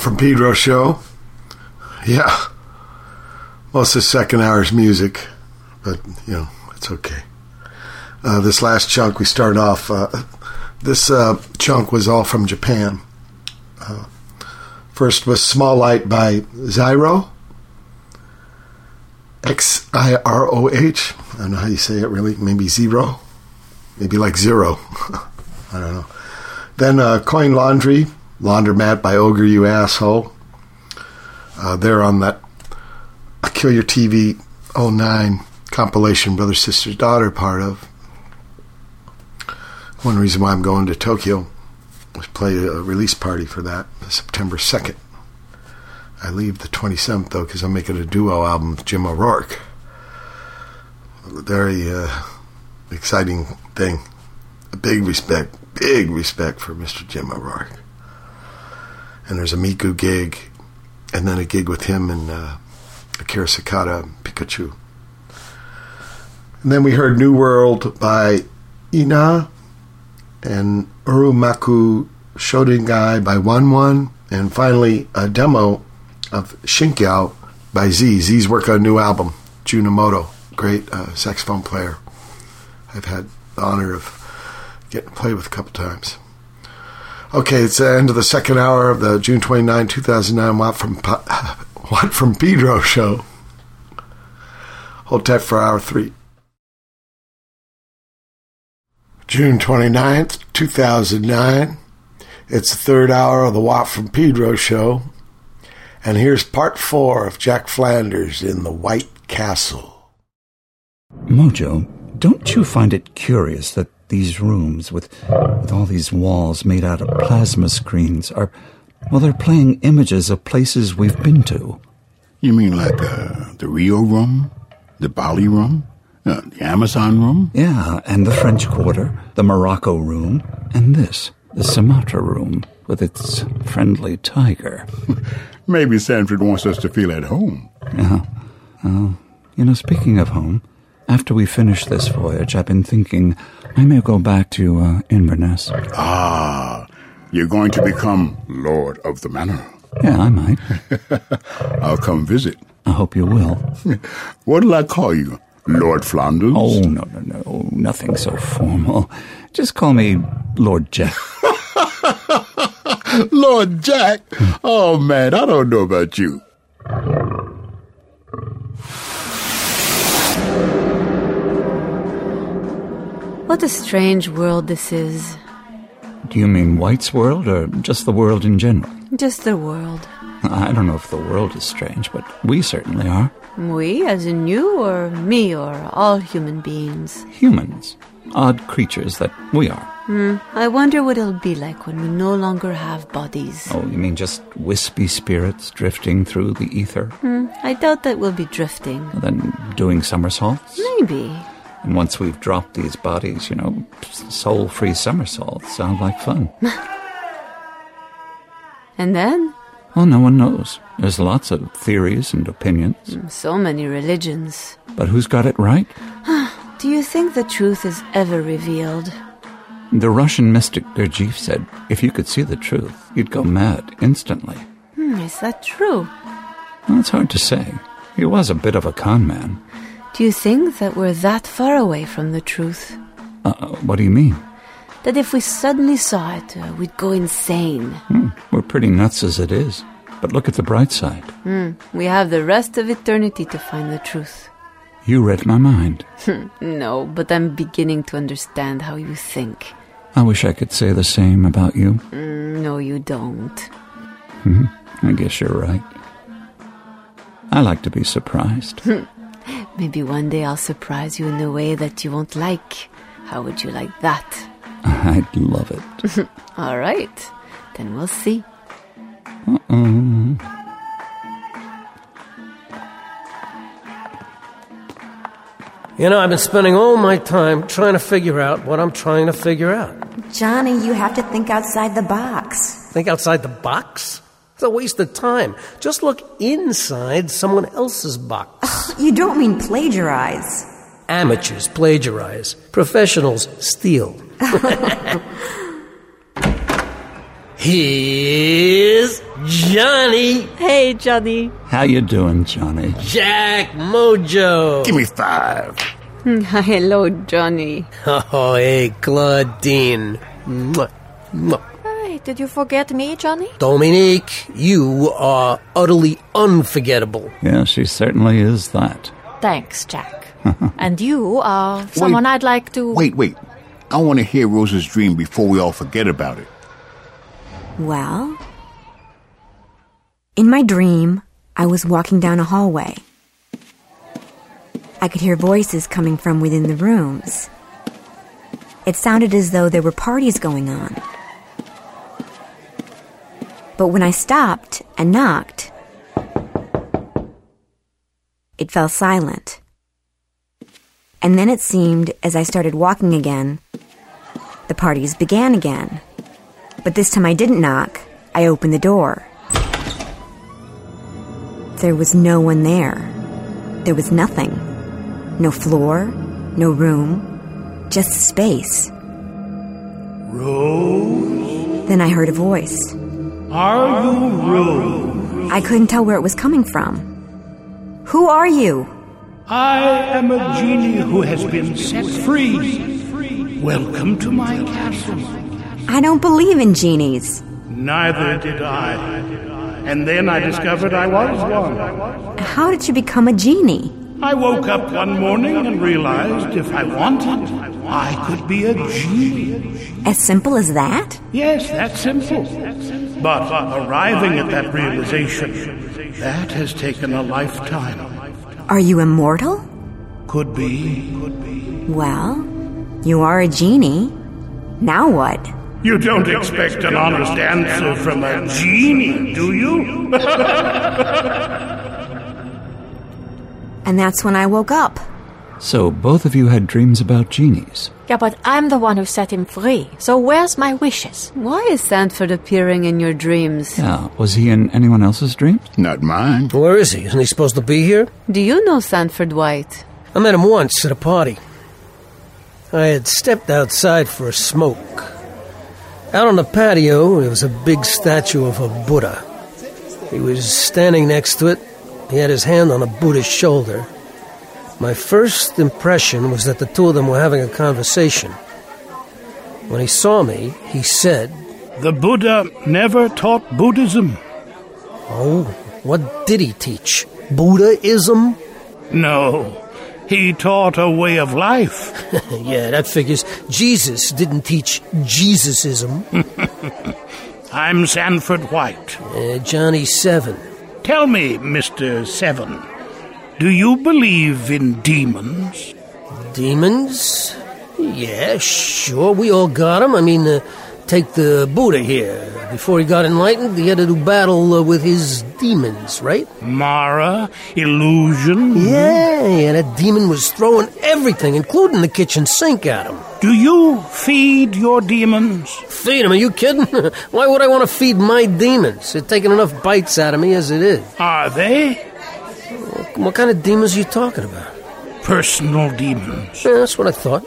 Speaker 1: From Pedro show. Yeah. Most of the second hour's music, but, you know, it's okay. Uh, this last chunk, we start off. Uh, this uh, chunk was all from Japan. Uh, First was Small Light by Xiroh. X I R O H. I don't know how you say it really. Maybe zero. Maybe like zero. I don't know. Then uh, Coin Laundry, Laundromat by Ogre You Asshole. Uh, they're on that Kill Your TV 09 compilation Brother, Sister, Daughter part of. One reason why I'm going to Tokyo was play a release party for that September 2nd. I leave the 27th though because I'm making a duo album with Jim O'Rourke. Very uh, exciting thing. A big respect, big respect for Mr. Jim O'Rourke. And there's a Miku gig, and then a gig with him and uh, Akira Sakata, Pikachu. And then we heard New World by I-Na and Urumaku Shotengai by One One, and finally a demo of Shinkyou by Z. Z's work on a new album, Junamoto, great uh, saxophone player. I've had the honor of getting to play with a couple times. Okay, it's the end of the second hour of the June 29, 2009 Watt from, Watt from Pedro show. Hold tight for hour three. June 29th, 2009. It's the third hour of the Watt from Pedro show. And here's part four of Jack Flanders in The White Castle.
Speaker 8: Mojo, don't you find it curious that these rooms with, with all these walls made out of plasma screens are, well, they're playing images of places we've been to?
Speaker 9: You mean like uh, the Rio room, the Bali room, uh, the Amazon room?
Speaker 8: Yeah, and the French Quarter, the Morocco room, and this, the Sumatra room with its friendly tiger.
Speaker 9: Maybe Sanford wants us to feel at home.
Speaker 8: Yeah. Well, you know, speaking of home, after we finish this voyage, I've been thinking I may go back to uh, Inverness.
Speaker 9: Ah, you're going to become Lord of the Manor.
Speaker 8: Yeah, I might.
Speaker 9: I'll come visit.
Speaker 8: I hope you will.
Speaker 9: What'll I call you? Lord Flanders?
Speaker 8: Oh, no, no, no. Nothing so formal. Just call me Lord Jack.
Speaker 9: Lord Jack? Oh, man, I don't know about you.
Speaker 10: What a strange world this is.
Speaker 8: Do you mean White's world or just the world in general?
Speaker 10: Just the world.
Speaker 8: I don't know if the world is strange, but we certainly are.
Speaker 10: We, as in you, or me, or all human beings.
Speaker 8: Humans. Odd creatures that we are.
Speaker 10: Hmm. I wonder what it'll be like when we no longer have bodies.
Speaker 8: Oh, you mean just wispy spirits drifting through the ether?
Speaker 10: Hmm. I doubt that we'll be drifting.
Speaker 8: Then doing somersaults?
Speaker 10: Maybe.
Speaker 8: And once we've dropped these bodies, you know, soul free somersaults sound like fun.
Speaker 10: And then?
Speaker 8: Well, no one knows. There's lots of theories and opinions.
Speaker 10: Hmm, So many religions.
Speaker 8: But who's got it right?
Speaker 10: Do you think the truth is ever revealed?
Speaker 8: The Russian mystic Gurdjieff said if you could see the truth, you'd go mad instantly.
Speaker 10: Hmm, is that true?
Speaker 8: Well, it's hard to say. He was a bit of a con man.
Speaker 10: Do you think that we're that far away from the truth?
Speaker 8: Uh, what do you mean?
Speaker 10: That if we suddenly saw it, uh, we'd go insane?
Speaker 8: Hmm, we're pretty nuts as it is. But look at the bright side.
Speaker 10: Hmm, we have the rest of eternity to find the truth.
Speaker 8: You read my mind.
Speaker 10: no, but I'm beginning to understand how you think.
Speaker 8: I wish I could say the same about you.
Speaker 10: Mm, no, you don't.
Speaker 8: Hmm, I guess you're right. I like to be surprised.
Speaker 10: Maybe one day I'll surprise you in a way that you won't like. How would you like that?
Speaker 8: I'd love it.
Speaker 10: All right, then we'll see.
Speaker 8: Uh-oh.
Speaker 11: You know, I've been spending all my time trying to figure out what I'm trying to figure out.
Speaker 12: Johnny, you have to think outside the box.
Speaker 11: Think outside the box? It's a waste of time. Just look inside someone else's box.
Speaker 12: You don't mean plagiarize.
Speaker 11: Amateurs plagiarize, professionals steal. Here's Johnny.
Speaker 10: Hey, Johnny.
Speaker 8: How you doing, Johnny?
Speaker 11: Jack Mojo.
Speaker 9: Give me five.
Speaker 10: Hmm, hello, Johnny.
Speaker 11: Oh, hey, Claudine. Mwah, mwah.
Speaker 10: Hi,
Speaker 13: Did you forget me, Johnny?
Speaker 11: Dominique, you are utterly unforgettable.
Speaker 8: Yeah, she certainly is that.
Speaker 13: Thanks, Jack. and you are someone I'd like to.
Speaker 9: Wait, wait. I want to hear Rosa's dream before we all forget about it.
Speaker 12: Well, in my dream, I was walking down a hallway. I could hear voices coming from within the rooms. It sounded as though there were parties going on. But when I stopped and knocked, it fell silent. And then it seemed, as I started walking again, the parties began again. But this time I didn't knock. I opened the door. There was no one there. There was nothing. No floor, no room, just space.
Speaker 14: Rose?
Speaker 12: Then I heard a voice.
Speaker 14: Are you Rose?
Speaker 12: I couldn't tell where it was coming from. Who are you?
Speaker 14: I am a genie who has been set free. Welcome to my castle.
Speaker 12: I don't believe in genies.
Speaker 14: Neither did I. And then I discovered I was one.
Speaker 12: How did you become a genie?
Speaker 14: I woke up one morning and realized if I wanted, I could be a genie.
Speaker 12: As simple as that?
Speaker 14: Yes, that's simple. But arriving at that realization, that has taken a lifetime.
Speaker 12: Are you immortal?
Speaker 14: Could be.
Speaker 12: Well, you are a genie. Now what?
Speaker 14: You don't expect an honest answer from a genie, do you?
Speaker 12: And that's when I woke up.
Speaker 8: So both of you had dreams about genies.
Speaker 13: Yeah, but I'm the one who set him free. So where's my wishes?
Speaker 10: Why is Sanford appearing in your dreams?
Speaker 8: Yeah, was he in anyone else's dreams?
Speaker 9: Not mine.
Speaker 11: Where is he? Isn't he supposed to be here?
Speaker 10: Do you know Sanford White?
Speaker 11: I met him once at a party. I had stepped outside for a smoke. Out on the patio, there was a big statue of a Buddha. He was standing next to it. He had his hand on a Buddha's shoulder. My first impression was that the two of them were having a conversation. When he saw me, he said,
Speaker 14: The Buddha never taught Buddhism.
Speaker 11: Oh, what did he teach? Buddhism?
Speaker 14: No, he taught a way of life.
Speaker 11: yeah, that figures. Jesus didn't teach Jesusism.
Speaker 14: I'm Sanford White.
Speaker 11: Uh, Johnny Seven.
Speaker 14: Tell me, Mr. Seven, do you believe in demons?
Speaker 11: Demons? Yeah, sure. We all got 'em. I mean, uh, take the Buddha here. Before he got enlightened, he had to do battle uh, with his demons, right?
Speaker 14: Mara, illusion.
Speaker 11: Yeah, yeah, that demon was throwing everything, including the kitchen sink at him.
Speaker 14: Do you feed your demons?
Speaker 11: Feed him? Are you kidding? Why would I want to feed my demons? They're taking enough bites out of me as it is.
Speaker 14: Are they?
Speaker 11: What kind of demons are you talking about?
Speaker 14: Personal demons.
Speaker 11: Yeah, that's what I thought.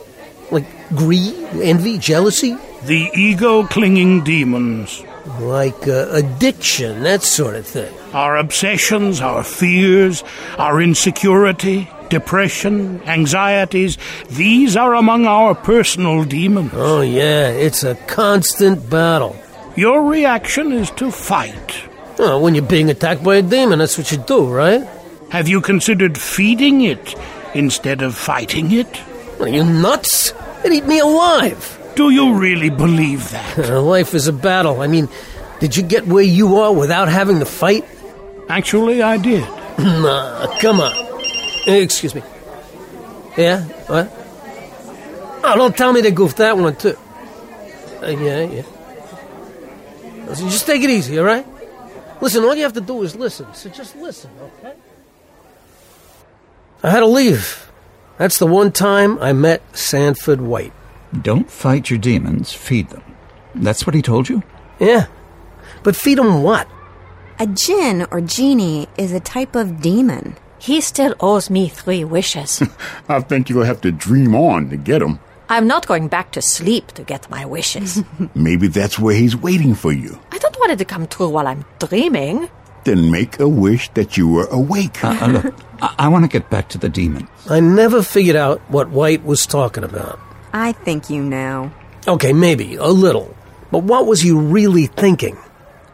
Speaker 11: Like greed, envy, jealousy?
Speaker 14: The ego clinging demons.
Speaker 11: Like uh, addiction, that sort of thing.
Speaker 14: Our obsessions, our fears, our insecurity, depression, anxieties, these are among our personal demons.
Speaker 11: Oh, yeah, it's a constant battle.
Speaker 14: Your reaction is to fight.
Speaker 11: Oh, when you're being attacked by a demon, that's what you do, right?
Speaker 14: Have you considered feeding it instead of fighting it?
Speaker 11: Are you nuts? It'd eat me alive.
Speaker 14: Do you really believe that?
Speaker 11: Life is a battle. I mean, did you get where you are without having to fight?
Speaker 14: Actually, I did.
Speaker 11: nah, come on. Excuse me. Yeah? What? Oh, don't tell me they goofed that one, too. Uh, yeah, yeah. Listen, just take it easy, all right? Listen, all you have to do is listen. So just listen, okay? I had to leave. That's the one time I met Sanford White.
Speaker 8: Don't fight your demons, feed them. That's what he told you?
Speaker 11: Yeah. But feed them what?
Speaker 12: A jinn or genie is a type of demon.
Speaker 13: He still owes me three wishes.
Speaker 9: I think you'll have to dream on to get them.
Speaker 13: I'm not going back to sleep to get my wishes.
Speaker 9: Maybe that's where he's waiting for you.
Speaker 13: I don't want it to come true while I'm dreaming.
Speaker 9: Then make a wish that you were awake.
Speaker 8: Uh, uh, look, I, I want to get back to the demon.
Speaker 11: I never figured out what White was talking about.
Speaker 12: I think you know.
Speaker 11: Okay, maybe, a little. But what was he really thinking?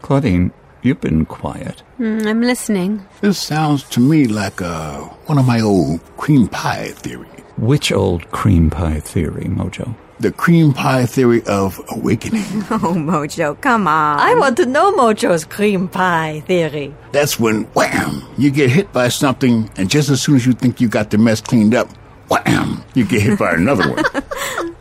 Speaker 8: Claudine, you've been quiet.
Speaker 10: Hmm, I'm listening.
Speaker 9: This sounds to me like uh, one of my old cream pie theories.
Speaker 8: Which old cream pie theory, Mojo?
Speaker 9: The cream pie theory of awakening.
Speaker 12: Oh, Mojo, come on.
Speaker 13: I want to know Mojo's cream pie theory.
Speaker 9: That's when, wham, you get hit by something, and just as soon as you think you got the mess cleaned up, wham, you get hit by another one.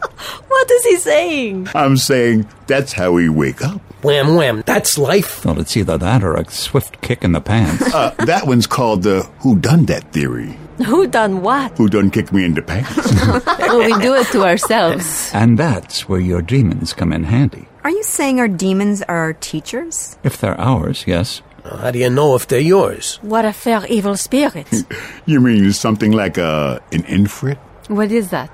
Speaker 13: What is he saying?
Speaker 9: I'm saying that's how we wake up.
Speaker 11: Wham wham, that's life.
Speaker 8: Well, it's either that or a swift kick in the pants.
Speaker 9: Uh, that one's called the who done that theory.
Speaker 13: Who done what?
Speaker 9: Who done kick me in the pants?
Speaker 10: Well, we do it to ourselves.
Speaker 8: and that's where your demons come in handy.
Speaker 12: Are you saying our demons are our teachers?
Speaker 8: If they're ours, yes.
Speaker 11: How do you know if they're yours?
Speaker 13: What a fair evil spirit.
Speaker 9: you mean something like uh, an infrit?
Speaker 10: What is that?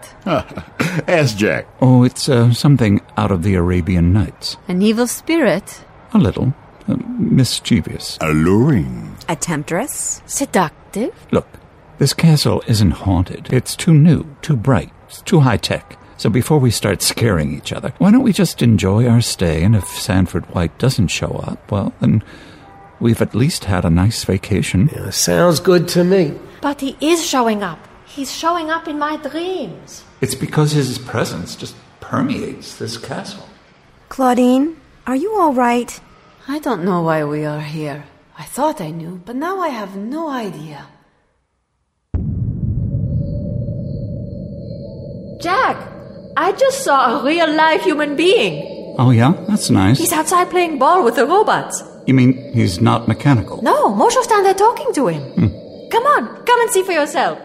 Speaker 9: Ask Jack.
Speaker 8: Oh, it's uh, something out of the Arabian Nights.
Speaker 10: An evil spirit?
Speaker 8: A little. Uh, mischievous.
Speaker 9: Alluring.
Speaker 12: A temptress?
Speaker 13: Seductive?
Speaker 8: Look, this castle isn't haunted. It's too new, too bright, it's too high tech. So before we start scaring each other, why don't we just enjoy our stay? And if Sanford White doesn't show up, well, then we've at least had a nice vacation.
Speaker 11: Yeah, sounds good to me.
Speaker 13: But he is showing up. He's showing up in my dreams.
Speaker 8: It's because his presence just permeates this castle.
Speaker 12: Claudine, are you all right?
Speaker 10: I don't know why we are here. I thought I knew, but now I have no idea.
Speaker 13: Jack, I just saw a real live human being.
Speaker 8: Oh, yeah? That's nice.
Speaker 13: He's outside playing ball with the robots.
Speaker 8: You mean he's not mechanical?
Speaker 13: No, Mojo's down there talking to him. Hmm. Come on, come and see for yourself.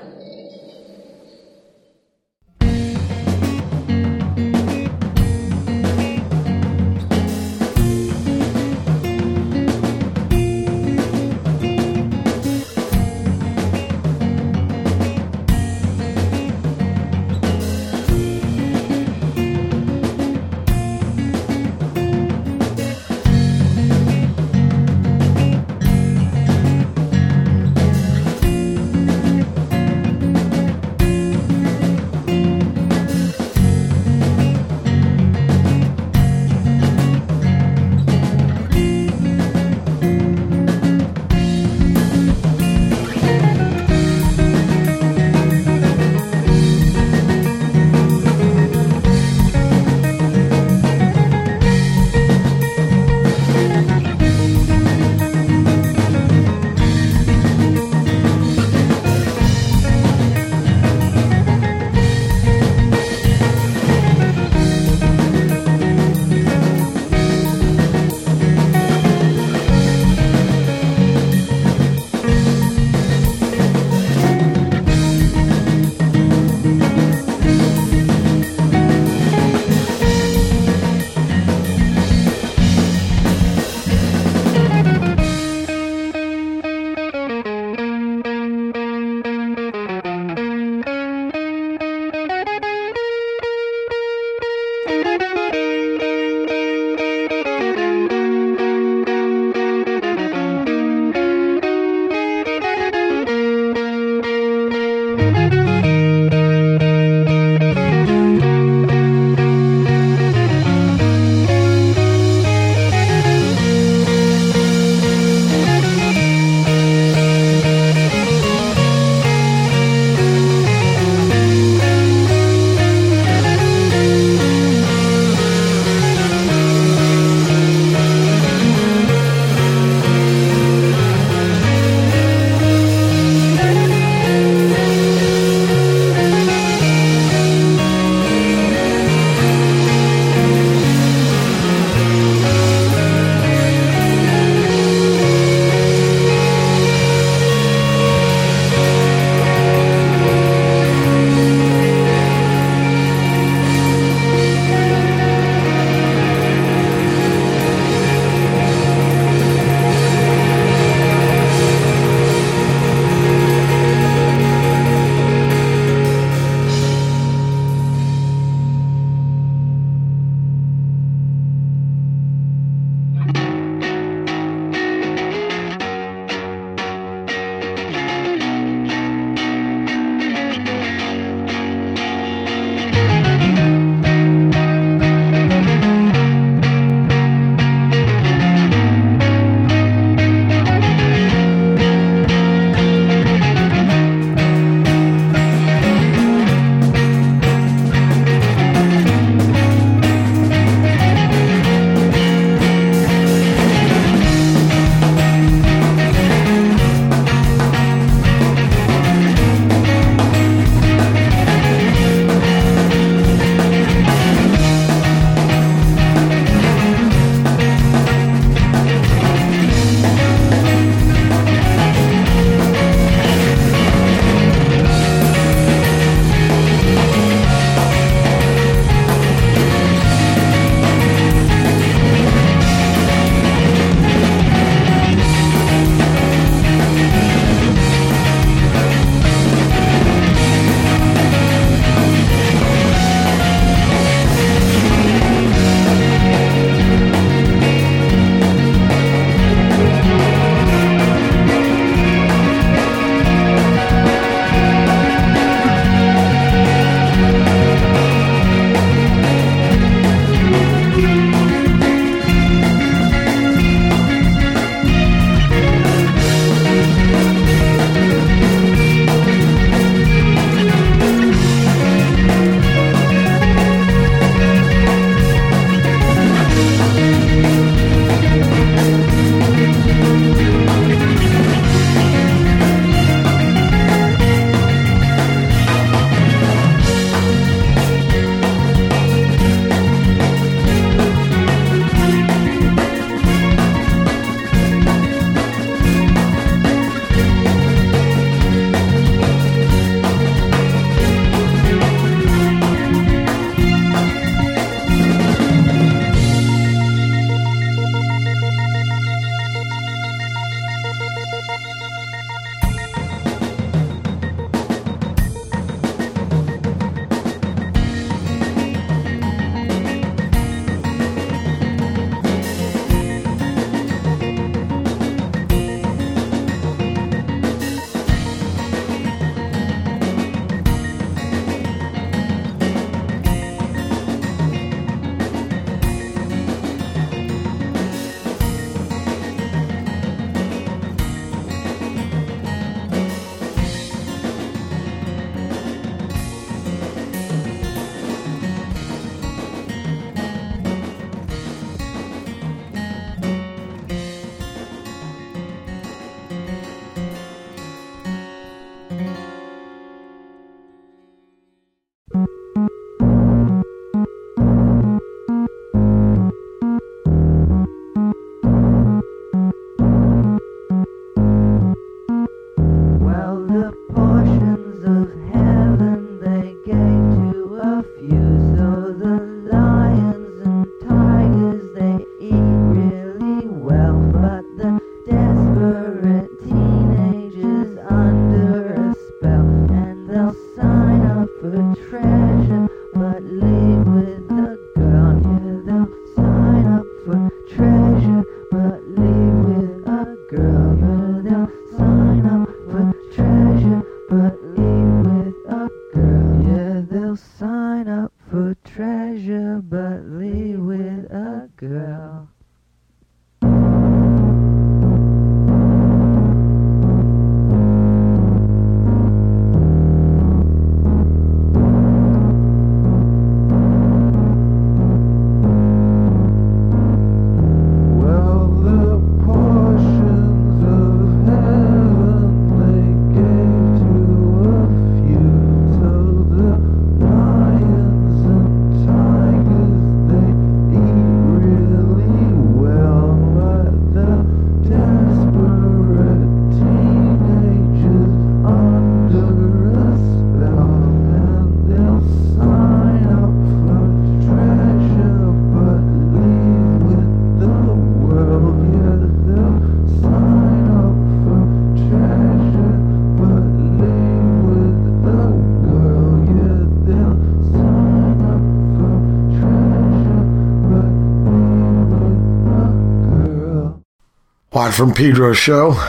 Speaker 1: Watt from Pedro show.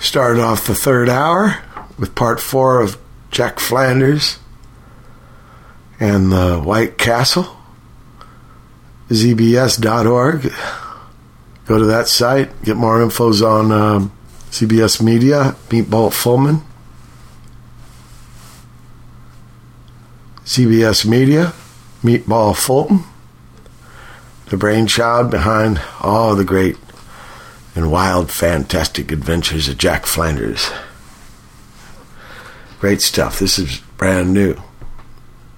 Speaker 1: Started off the third hour with part four of Jack Flanders and the White Castle. ZBS.org. Go to that site, get more infos on um, ZBS Media, Meatball Fulton. ZBS Media, Meatball Fulton, the brainchild behind all the great and wild, fantastic adventures of Jack Flanders. Great stuff. This is brand new.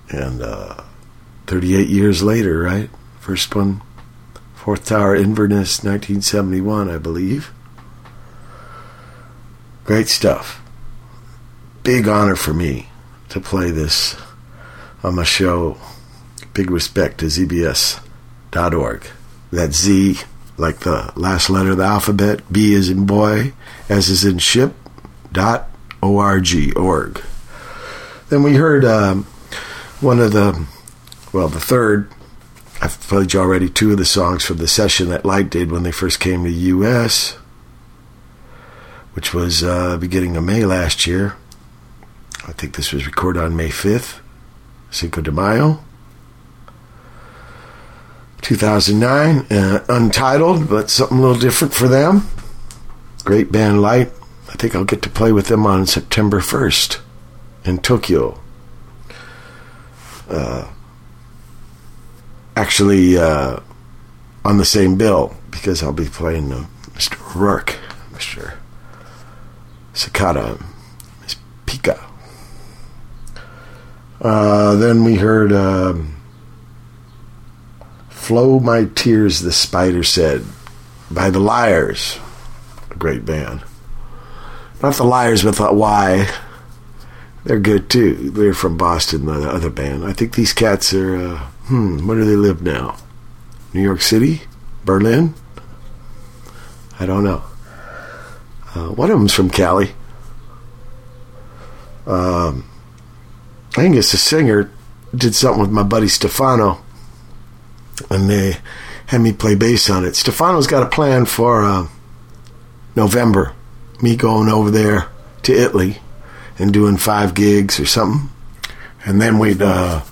Speaker 1: And uh, 38 years later, right? First one, Fourth Tower, Inverness, 1971, I believe. Great stuff. Big honor for me to play this on my show. Big respect to ZBS.org. That Z like the last letter of the alphabet. B is in boy, S is in ship. Dot org org. Then we heard um, one of the, well, the third. I've played you already two of the songs from the session that Lite did when they first came to the U.S., which was uh, beginning of May last year. I think this was recorded on May 5th, Cinco de Mayo. 2009, uh, untitled, but something a little different for them. Great band Lite. I think I'll get to play with them on September 1st in Tokyo. Uh, actually, uh, on the same bill because I'll be playing uh, Mr. Rourke, Mr. Sakata, Miss Pika. Uh, then we heard. Um, Flow My Tears, the Spider said, by The Liars. A great band. Not The Liars with why. They're good too. They're from Boston, the other band. I think these cats are, uh, hmm, where do they live now? New York City? Berlin? I don't know. Uh, one of them's from Cali. Um, I think it's a singer. Did something with my buddy Stefano and they had me play bass on it. Stefano's got a plan for uh, November, me going over there to Italy and doing five gigs or something, and then we'd uh,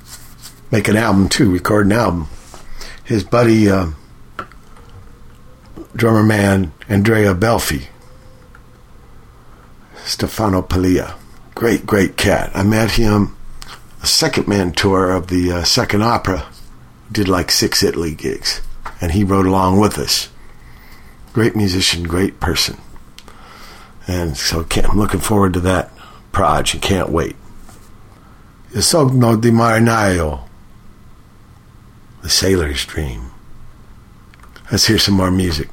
Speaker 1: make an album too, record an album. His buddy, uh, drummer man Andrea Belfi, Stefano Pilia, great great cat. I met him a second man tour of the uh, second opera did like six Italy gigs, and he rode along with us. Great musician, great person, and so I'm looking forward to that project. Can't wait. Il sogno di marinaio, the sailor's dream. Let's hear some more music.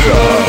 Speaker 1: Now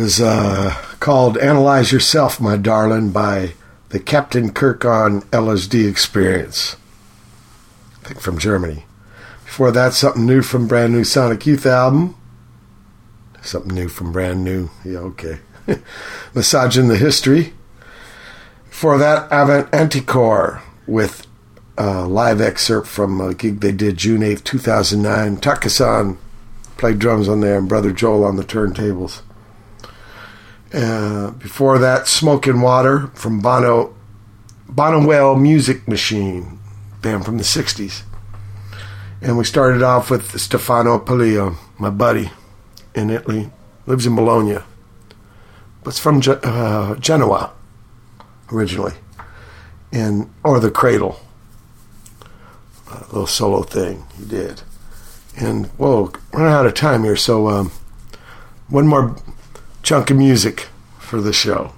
Speaker 1: was uh, called "Analyze Yourself, My Darling" by the Captain Kirk on LSD Experience. I think from Germany. Before that, something new from brand new Sonic Youth album. Something new from brand new. Yeah, okay. Massaging the History. Before that, Avant Anticore with a live excerpt from a gig they did June 8th, 2009. Takasan played drums on there and Brother Joel on the turntables. Before that, Smoke and Water from Bono, Bonniwell Music Machine, band from the 60s. And we started off with Stefano Pilia, my buddy in Italy, lives in Bologna, but it's from uh, Genoa originally, and or the Cradle, a little solo thing he did. And whoa, running out of time here, so um, one more chunk of music for the show.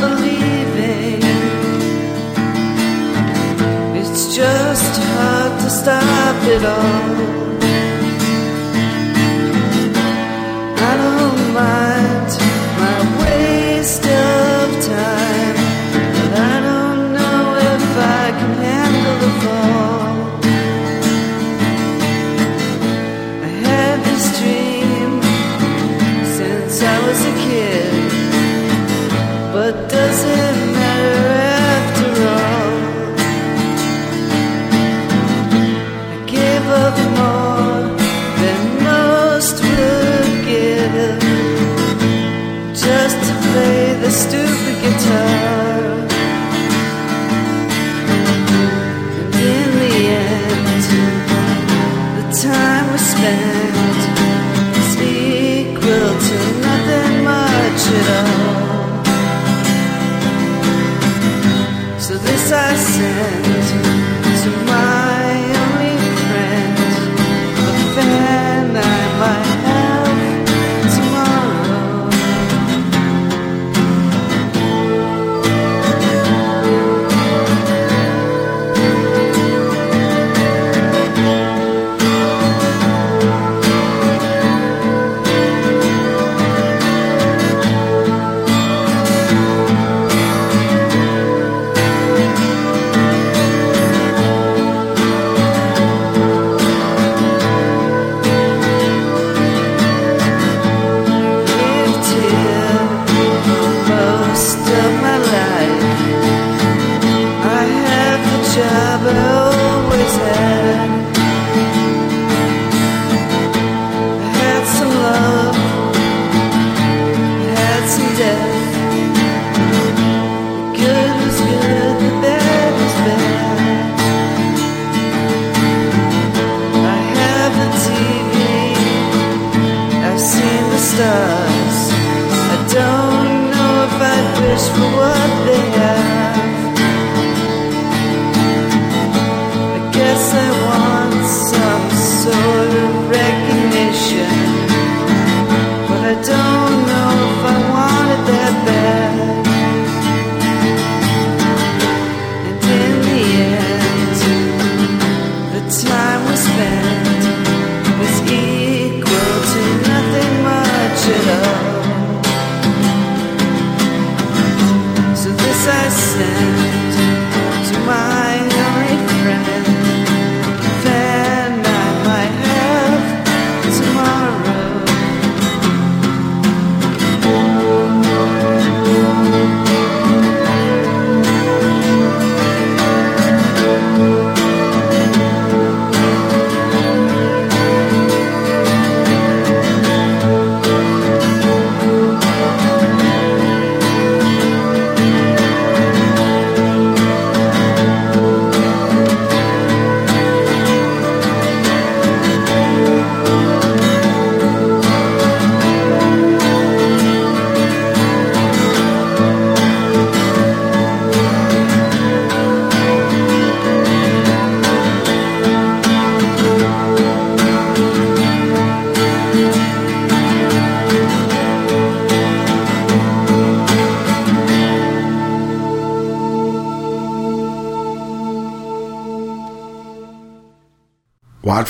Speaker 15: Believing. It's just hard to stop it all.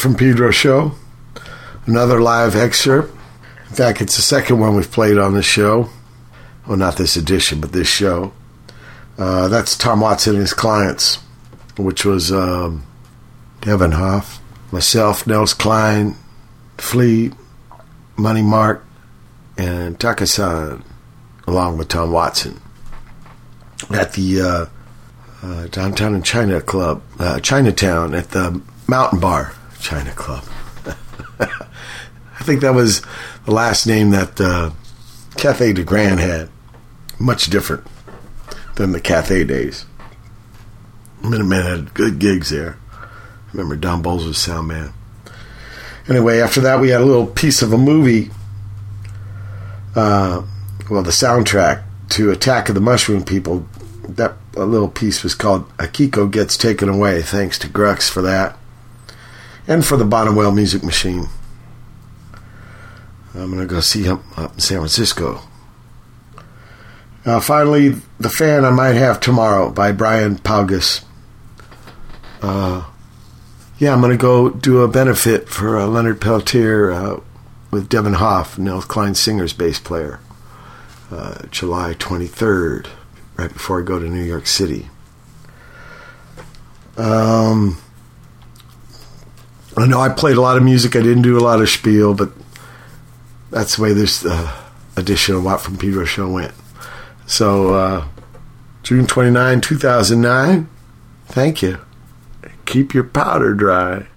Speaker 1: From Pedro show. Another live excerpt. In fact, it's the second one we've played on this show. Well, not this edition, but this show. Uh, that's Tom Watson and his clients, which was um, Devin Hoff, myself, Nels Cline, Flea, Money Mark, and Takasan, along with Tom Watson, at the uh, uh, downtown in China Club, uh, Chinatown, at the Mountain Bar China Club. I think that was the last name that uh, Cafe de Grand had. Much different than the cafe days. Minutemen had good gigs there. I remember Don Bolles was sound man. Anyway, after that, we had a little piece of a movie. Uh, well, the soundtrack to Attack of the Mushroom People. That a little piece was called Akiko Gets Taken Away. Thanks to Grux for that. And for the Bonniwell Music Machine. I'm going to go see him up in San Francisco. Uh, finally, The Fan I Might Have Tomorrow by Brian Paugas. Uh, yeah, I'm going to go do a benefit for uh, Leonard Peltier uh, with Devin Hoff, Nels Cline Singer's bass player, uh, July 23rd, right before I go to New York City. Um, I know I played a lot of music. I didn't do a lot of spiel, but that's the way this uh, edition of Watt from Pedro show went. So, uh, June 29, 2009. Thank you. Keep your powder dry.